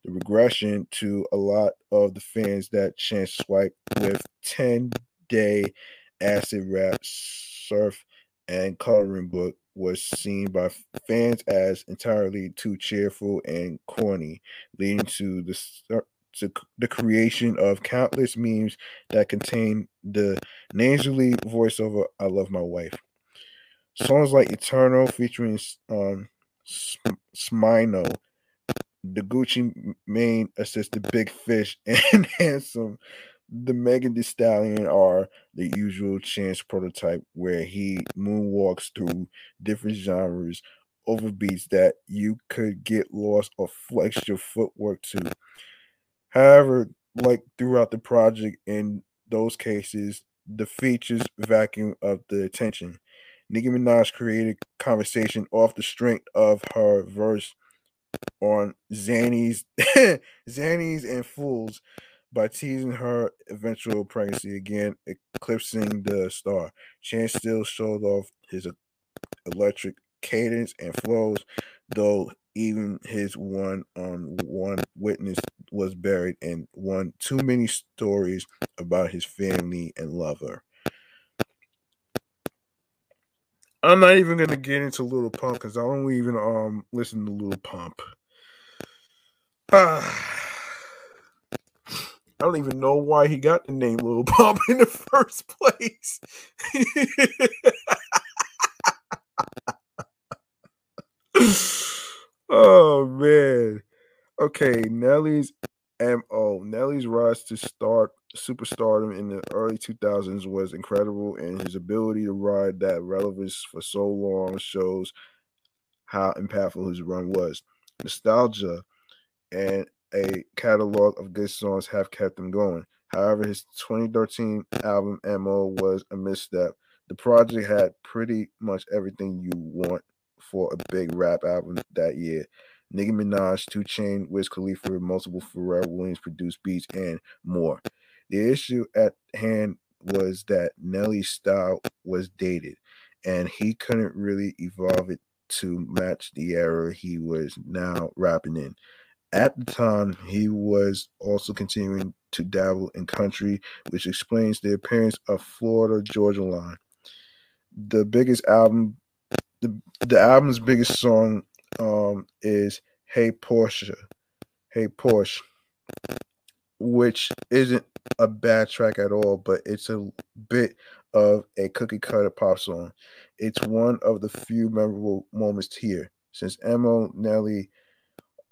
Speaker 1: The regression to a lot of the fans that Chance swiped with 10 day acid rap, surf, and coloring book was seen by fans as entirely too cheerful and corny, leading to the to the creation of countless memes that contain the nasally voiceover "I love my wife." Songs like "Eternal" featuring um, Smino, the Gucci Mane assisted Big Fish, and Handsome the Megan Thee Stallion are the usual chance prototype where he moonwalks through different genres over beats that you could get lost or flex your footwork to. However, like throughout the project, in those cases, the features vacuum of the attention. Nicki Minaj created conversation off the strength of her verse on Xannies, Xannies and Fools by teasing her eventual pregnancy again, eclipsing the star. Chance still showed off his electric cadence and flows, though even his one on one witness was buried in one too many stories about his family and lover. I'm not even gonna get into Little Pump because I don't even um listen to Little Pump. Uh, I don't even know why he got the name Little Pump in the first place. oh man. Okay, Nelly's MO. Nelly's rise to start superstardom in the early 2000s was incredible, and his ability to ride that relevance for so long shows how impactful his run was. Nostalgia and a catalog of good songs have kept him going. However, his 2013 album MO was a misstep. The project had pretty much everything you want for a big rap album that year. Nicki Minaj, 2 Chainz, Wiz Khalifa, multiple Pharrell Williams produced beats, and more. The issue at hand was that Nelly's style was dated, and he couldn't really evolve it to match the era he was now rapping in. At the time, he was also continuing to dabble in country, which explains the appearance of Florida Georgia Line. The biggest album, the, the album's biggest song um, is Hey Porsche. Hey Porsche, which isn't a bad track at all, but it's a bit of a cookie cutter pop song. It's one of the few memorable moments here. Since Mo Nelly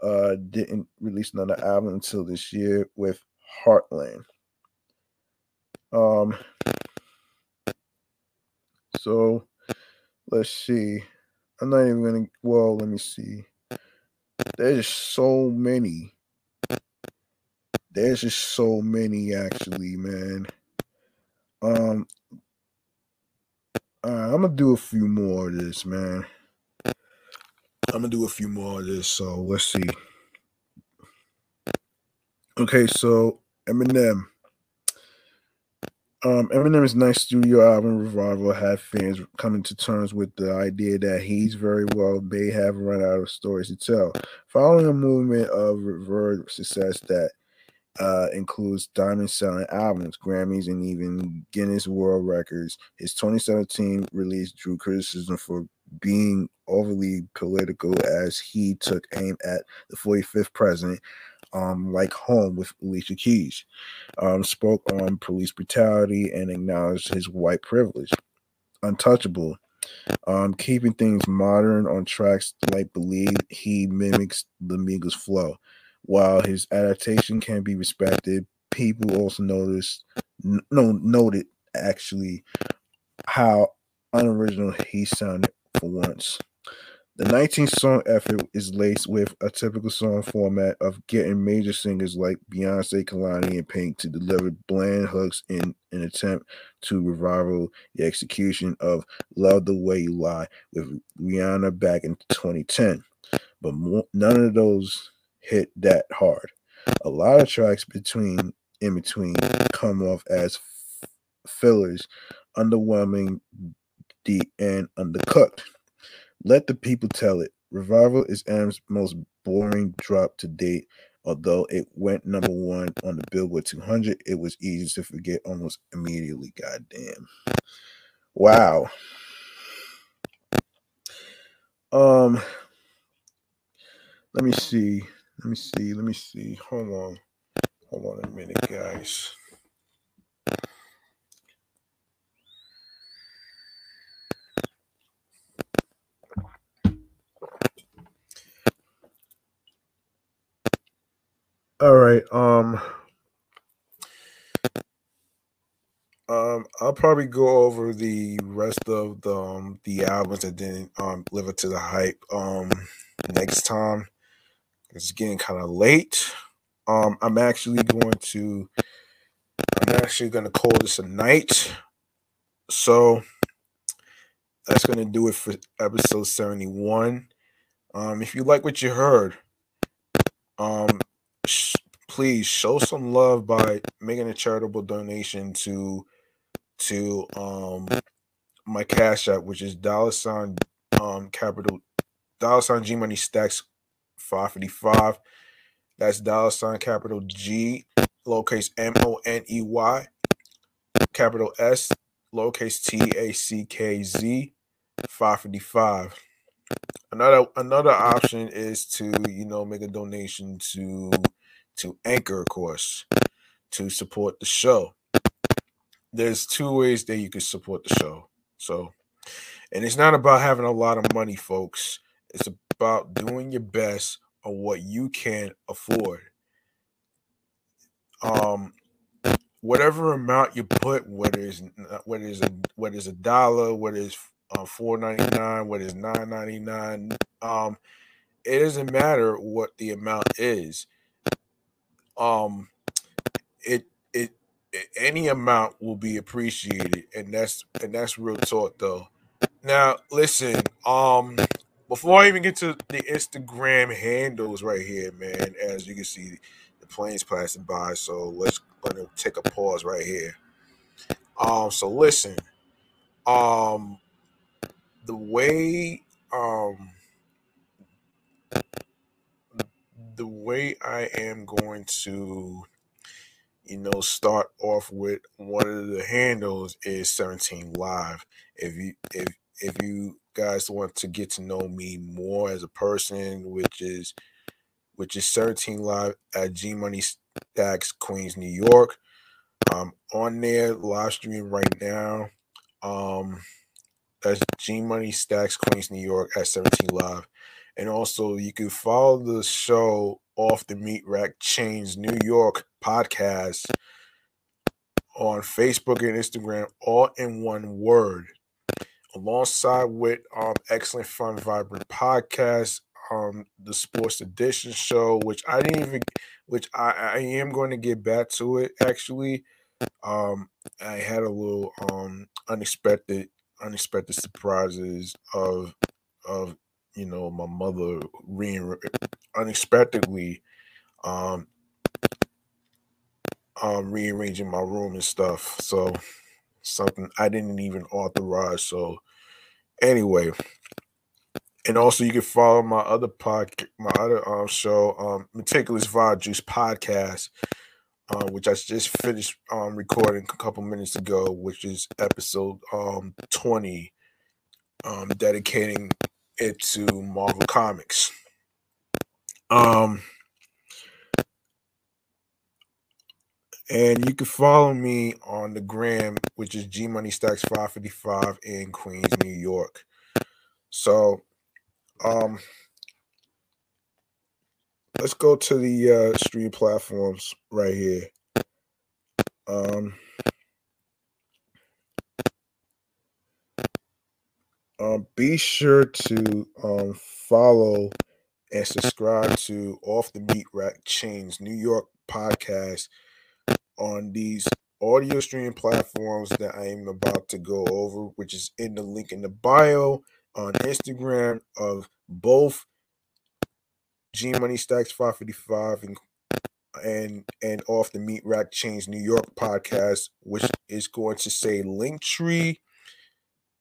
Speaker 1: uh, didn't release another album until this year with Heartland. Um, so let's see. I'm not even gonna. Well, let me see. There's so many. There's just so many, actually, man. Um, I'm gonna do a few more of this, man. I'm gonna do a few more of this. So let's see. Okay, so Eminem. Um, Eminem's nice studio album revival had fans coming to terms with the idea that he's very well may have run out of stories to tell. Following a movement of revered success that uh, includes diamond selling albums, Grammys, and even Guinness World Records. His 2017 release drew criticism for being overly political as he took aim at the 45th president, um, like Home with Alicia Keys, um, spoke on police brutality and acknowledged his white privilege. Untouchable, um, keeping things modern on tracks like Believe, he mimics the Migos flow. While his adaptation can be respected, people also noticed, no, noted actually how unoriginal he sounded for once. The 19 song effort is laced with a typical song format of getting major singers like Beyonce, Kehlani, and Pink to deliver bland hooks in an attempt to revival the execution of Love the Way You Lie with Rihanna back in 2010. But more, none of those hit that hard. A lot of tracks between in between come off as fillers, underwhelming, deep, and undercooked. Let the people tell it. Revival is Em's most boring drop to date. Although it went number one on the Billboard 200, it was easy to forget almost immediately. Goddamn. Wow. Um, let me see. Let me see. Let me see. Hold on. Hold on a minute, guys. All right. Um um I'll probably go over the rest of the um, the albums that didn't um live up to the hype um next time. It's getting kind of late. Um I'm actually going to I'm actually gonna call this a night. So that's gonna do it for episode 71. Um if you like what you heard, Um, sh- please show some love by making a charitable donation to to um my cash app, which is dollar sign um capital dollar sign G Money Stackz 555. That's dollar sign capital G lowercase M O N E Y capital S lowercase T A C K Z 555. Another another option is to you know make a donation to to Anchor, of course, to support the show. There's two ways that you can support the show. So, and it's not about having a lot of money, folks. It's about doing your best on what you can afford. Um, whatever amount you put, whether it's whether it's a whether a dollar, whether it's uh, four ninety nine, whether it's nine ninety nine, um, it doesn't matter what the amount is. Um, it it any amount will be appreciated, and that's and that's real talk though. Now, listen, um, before I even get to the Instagram handles right here, man, as you can see, the planes passing by. So let's gonna take a pause right here. Um, so listen, um, the way um the way I am going to you know start off with one of the handles is 17 live if you if if you guys want to get to know me more as a person which is which is 17 live at G Money Stackz Queens New York I'm on there live streaming right now um that's G Money Stackz Queens New York at 17 Live. And also you can follow the show off the Meat Rack Chainz New York podcast on Facebook and Instagram, all in one word. Alongside with um excellent fun vibrant podcast, um the sports edition show, which I didn't even which I, I am going to get back to it actually. Um I had a little um unexpected unexpected surprises of of you know my mother re- unexpectedly um um rearranging my room and stuff so something i didn't even authorize so anyway and also you can follow my other pod my other um show um meticulous vibe juice podcast uh, which I just finished um, recording a couple minutes ago, which is episode um, 20, um, dedicating it to Marvel Comics. Um, and you can follow me on the gram, which is G Money Stackz 555 in Queens, New York. So, um, let's go to the uh, stream platforms right here. Um, um, be sure to um, follow and subscribe to Off the Meat Rack Chainz New York podcast on these audio stream platforms that I am about to go over, which is in the link in the bio on Instagram of both G Money Stackz 555 and and and off the Meat Rack Chainz New York podcast, which is going to say Linktree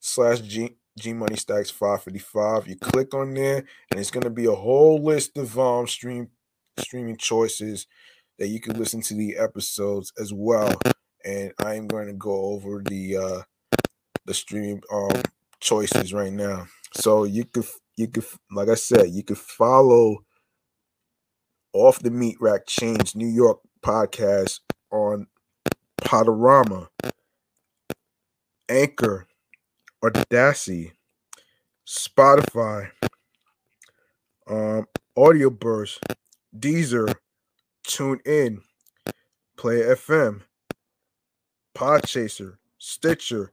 Speaker 1: slash G G Money Stackz 555. You click on there, and it's going to be a whole list of um stream streaming choices that you can listen to the episodes as well. And I am going to go over the uh the stream um choices right now. So you could you could like I said, you could follow off the Meat Rack Chainz New York podcast on Podurama, Anchor, Audacity, Spotify, um, Audio Burst, Deezer, Tune In, Play FM, Podchaser, Stitcher,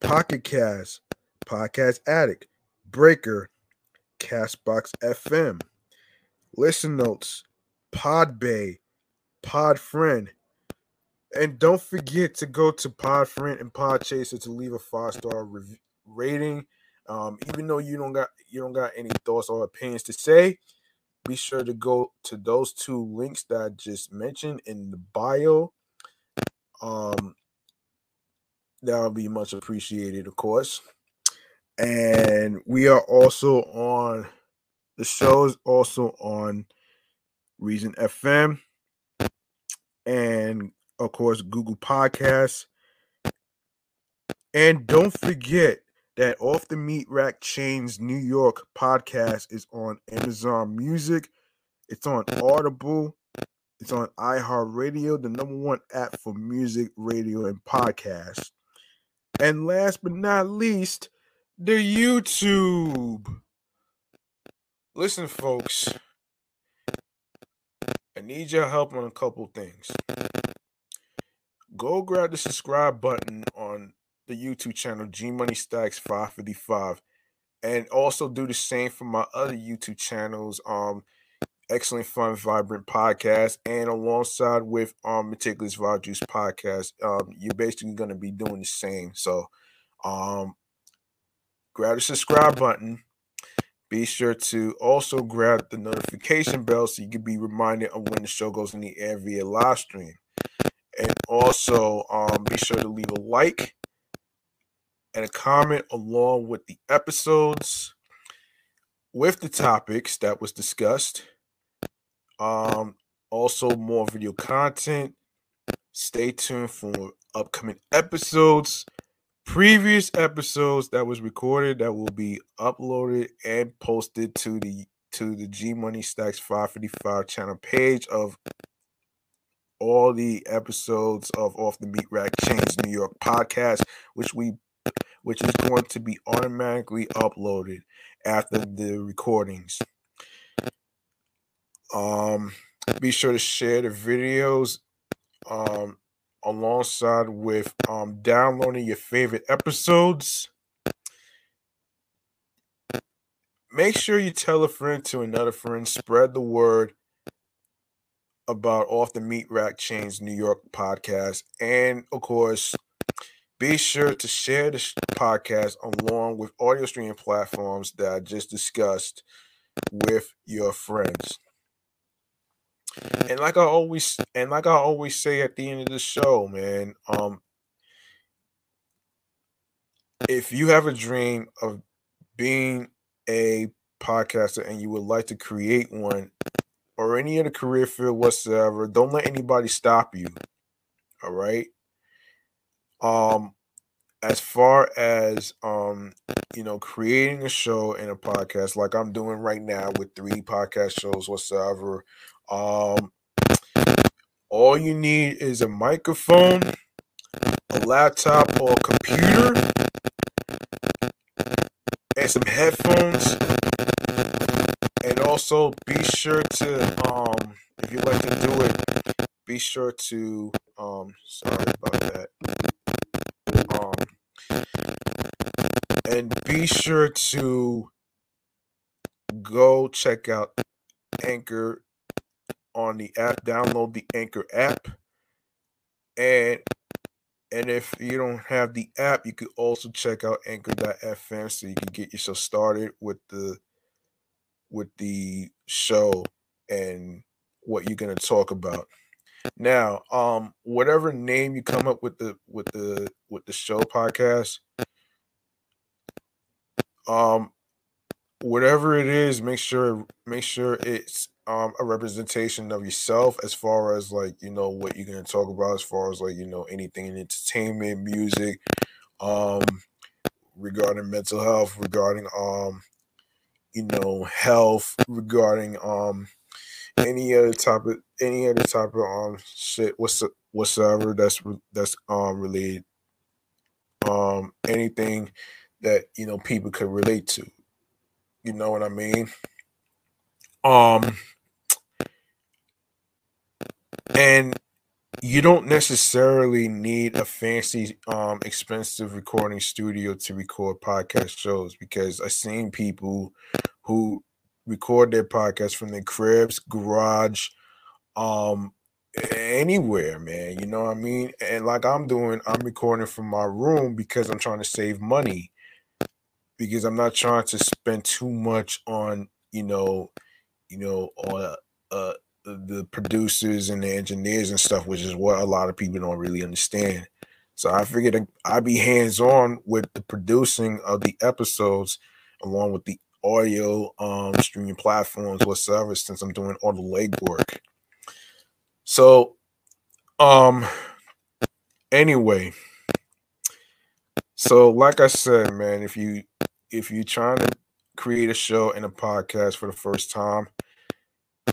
Speaker 1: Pocket Cast, Podcast Addict, Breaker, Castbox FM, Listen Notes, Podbay, Podfriend. And don't forget to go to Podfriend and Podchaser to leave a five star rating. Um, even though you don't got you don't got any thoughts or opinions to say, be sure to go to those two links that I just mentioned in the bio. Um, that would be much appreciated, of course. And we are also on the show is also on Reason FM and of course Google Podcasts. And don't forget that Off the Meat Rack Chainz New York podcast is on Amazon Music. It's on Audible. It's on iHeartRadio, the number one app for music, radio, and podcasts. And last but not least, the YouTube. Listen, folks, I need your help on a couple things. Go grab the subscribe button on the YouTube channel G Money Stackz 555 and also do the same for my other YouTube channels um Excellent Fun Vibrant podcast and alongside with um Meticulous Vibe Juice podcast. Um you're basically going to be doing the same. So um grab the subscribe button. Be sure to also grab the notification bell so you can be reminded of when the show goes in the air via live stream. And also um be sure to leave a like and a comment along with the episodes with the topics that was discussed. Um, also more video content. Stay tuned for upcoming episodes, previous episodes that was recorded that will be uploaded and posted to the to the G Money Stackz 555 channel page of all the episodes of Off the Meat Rack Chainz New York podcast, which we which is going to be automatically uploaded after the recordings. Um, be sure to share the videos um, alongside with um, downloading your favorite episodes. Make sure you tell a friend to another friend, spread the word about Off the Meat Rack Chainz New York podcast. And of course, be sure to share this podcast along with audio streaming platforms that I just discussed with your friends. And like I always and like I always say at the end of the show, man, um if you have a dream of being a podcaster and you would like to create one or any other career field whatsoever, don't let anybody stop you. All right um as far as um you know creating a show and a podcast like i'm doing right now with three podcast shows whatsoever um all you need is a microphone a laptop or a computer and some headphones and also be sure to um if you like to do it be sure to um sorry about that and be sure to go check out Anchor on the app. Download the Anchor app, and and if you don't have the app, you could also check out Anchor.fm so you can get yourself started with the with the show and what you're to talk about. Now, um, whatever name you come up with the with the with the show podcast, um whatever it is make sure make sure it's um a representation of yourself as far as like you know what you're to talk about as far as like you know anything in entertainment music um regarding mental health regarding um you know health regarding um any other of any other type of um shit what's whatsoever that's that's um related um anything that you know people could relate to. You know what I mean? Um and you don't necessarily need a fancy um expensive recording studio to record podcast shows because I've seen people who record their podcast from their cribs, garage, um anywhere, man. You know what I mean? And like I'm doing, I'm recording from my room because I'm trying to save money because I'm not trying to spend too much on, you know, you know, on uh, the producers and the engineers and stuff, which is what a lot of people don't really understand. So I figured I'd be hands on with the producing of the episodes, along with the audio um, streaming platforms whatsoever, since I'm doing all the legwork. So, um, anyway, so like I said, man, if you if you're trying to create a show and a podcast for the first time,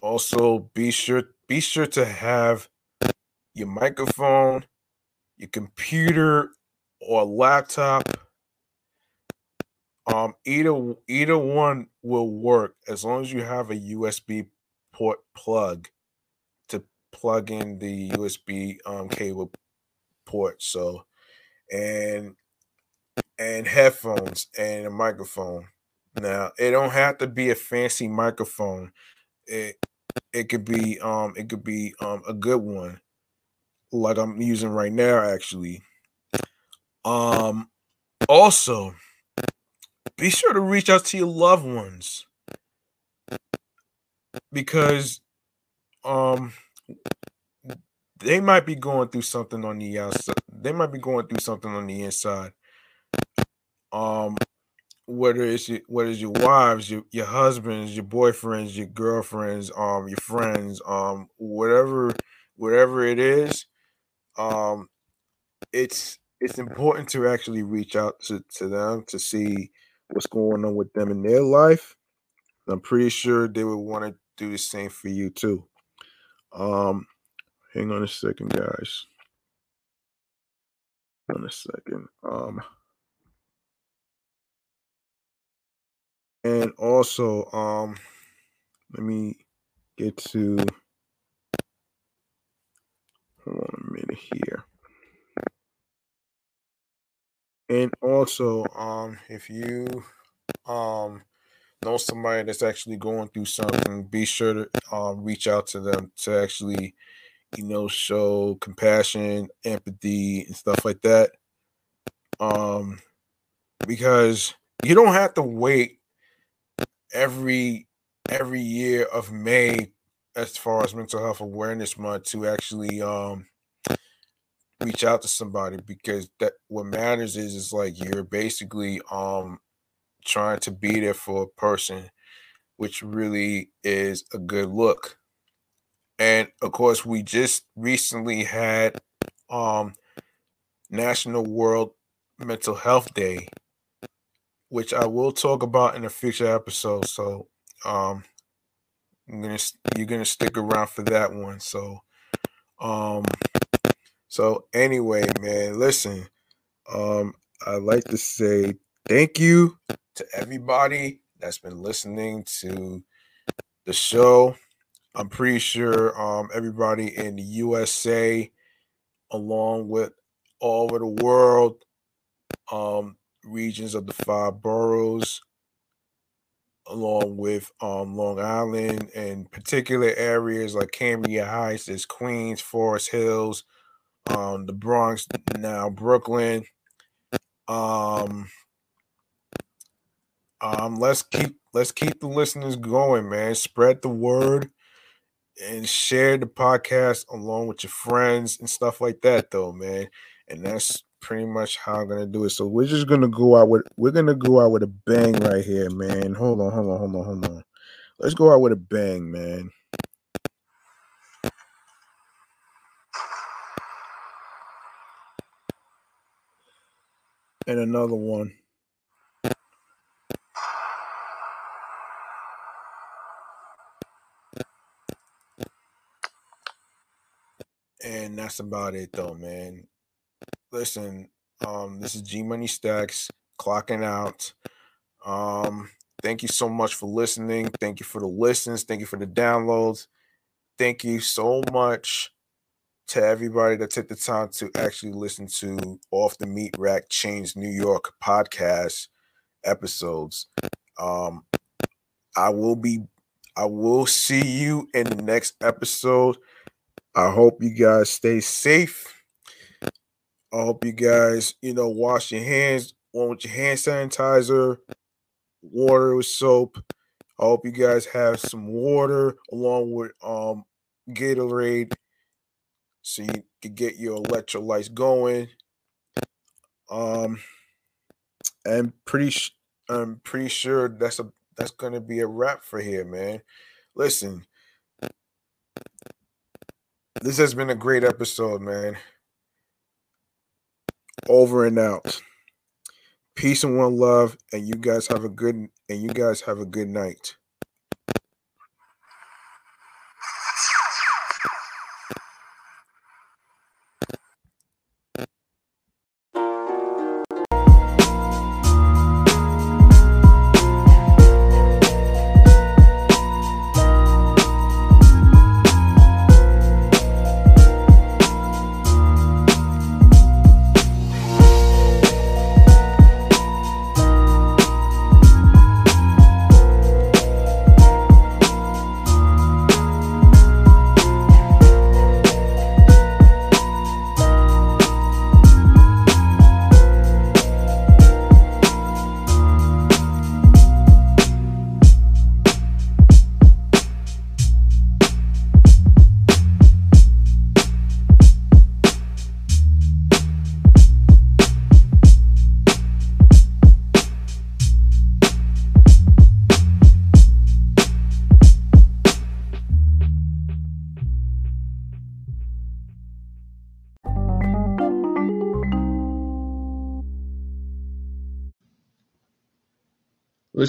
Speaker 1: also be sure be sure to have your microphone, your computer or laptop. Um, either either one will work as long as you have a USB port plug to plug in the USB um, cable port. So, and and headphones and a microphone. Now, it don't have to be a fancy microphone. It it could be um it could be um a good one like I'm using right now actually. Um also be sure to reach out to your loved ones because um they might be going through something on the outside. They might be going through something on the inside. Um, whether it's your, whether it's your wives, your your husbands, your boyfriends, your girlfriends, um, your friends, um, whatever whatever it is, um, it's it's important to actually reach out to, to them to see what's going on with them in their life. I'm pretty sure they would want to do the same for you too. Um, hang on a second, guys. On a second. Um, and also, um, let me get to hold on a minute here. And also, um, if you um know somebody that's actually going through something, be sure to um reach out to them to actually, you know, show compassion, empathy, and stuff like that. Um, because you don't have to wait every every year of May as far as mental health awareness month to actually um reach out to somebody because that what matters is is like you're basically um trying to be there for a person which really is a good look. And of course we just recently had um national world mental health day which i will talk about in a future episode so um I'm gonna you're gonna stick around for that one so um so anyway, man, listen. Um, I'd like to say thank you to everybody that's been listening to the show. I'm pretty sure um everybody in the USA, along with all over the world, um, regions of the five boroughs, along with um Long Island and particular areas like Cambria Heights, there's Queens, Forest Hills, um, the Bronx, now Brooklyn. Um, um, let's keep let's keep the listeners going, man. Spread the word and share the podcast along with your friends and stuff like that, though, man. And that's pretty much how I'm gonna do it. So we're just gonna go out with we're gonna go out with a bang right here, man. Hold on, hold on, hold on, hold on. Let's go out with a bang, man. and another one. And that's about it though, man. Listen, um, this is G Money Stackz clocking out. Um, thank you so much for listening. Thank you for the listens. Thank you for the downloads. Thank you so much to everybody that took the time to actually listen to Off the Meat Rack Chainz New York podcast episodes. Um, I will be, I will see you in the next episode. I hope you guys stay safe. I hope you guys, you know, wash your hands, one with your hand sanitizer, water with soap. I hope you guys have some water along with um Gatorade so you can get your electrolytes going. Um, and pretty, sh- I'm pretty sure that's a that's gonna be a wrap for here, man. Listen, this has been a great episode, man. Over and out. Peace and one love, and you guys have a good and you guys have a good night.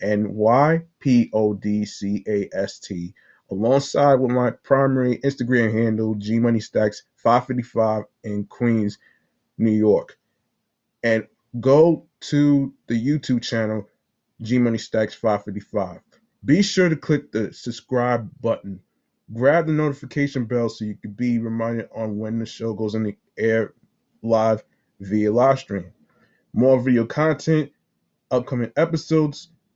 Speaker 1: N Y P O D C A S T, alongside with my primary Instagram handle, G Money Stackz 555 in Queens, New York. And go to the YouTube channel, G Money Stackz 555. Be sure to click the subscribe button. Grab the notification bell so you can be reminded on when the show goes on the air live via live stream. More video content, upcoming episodes,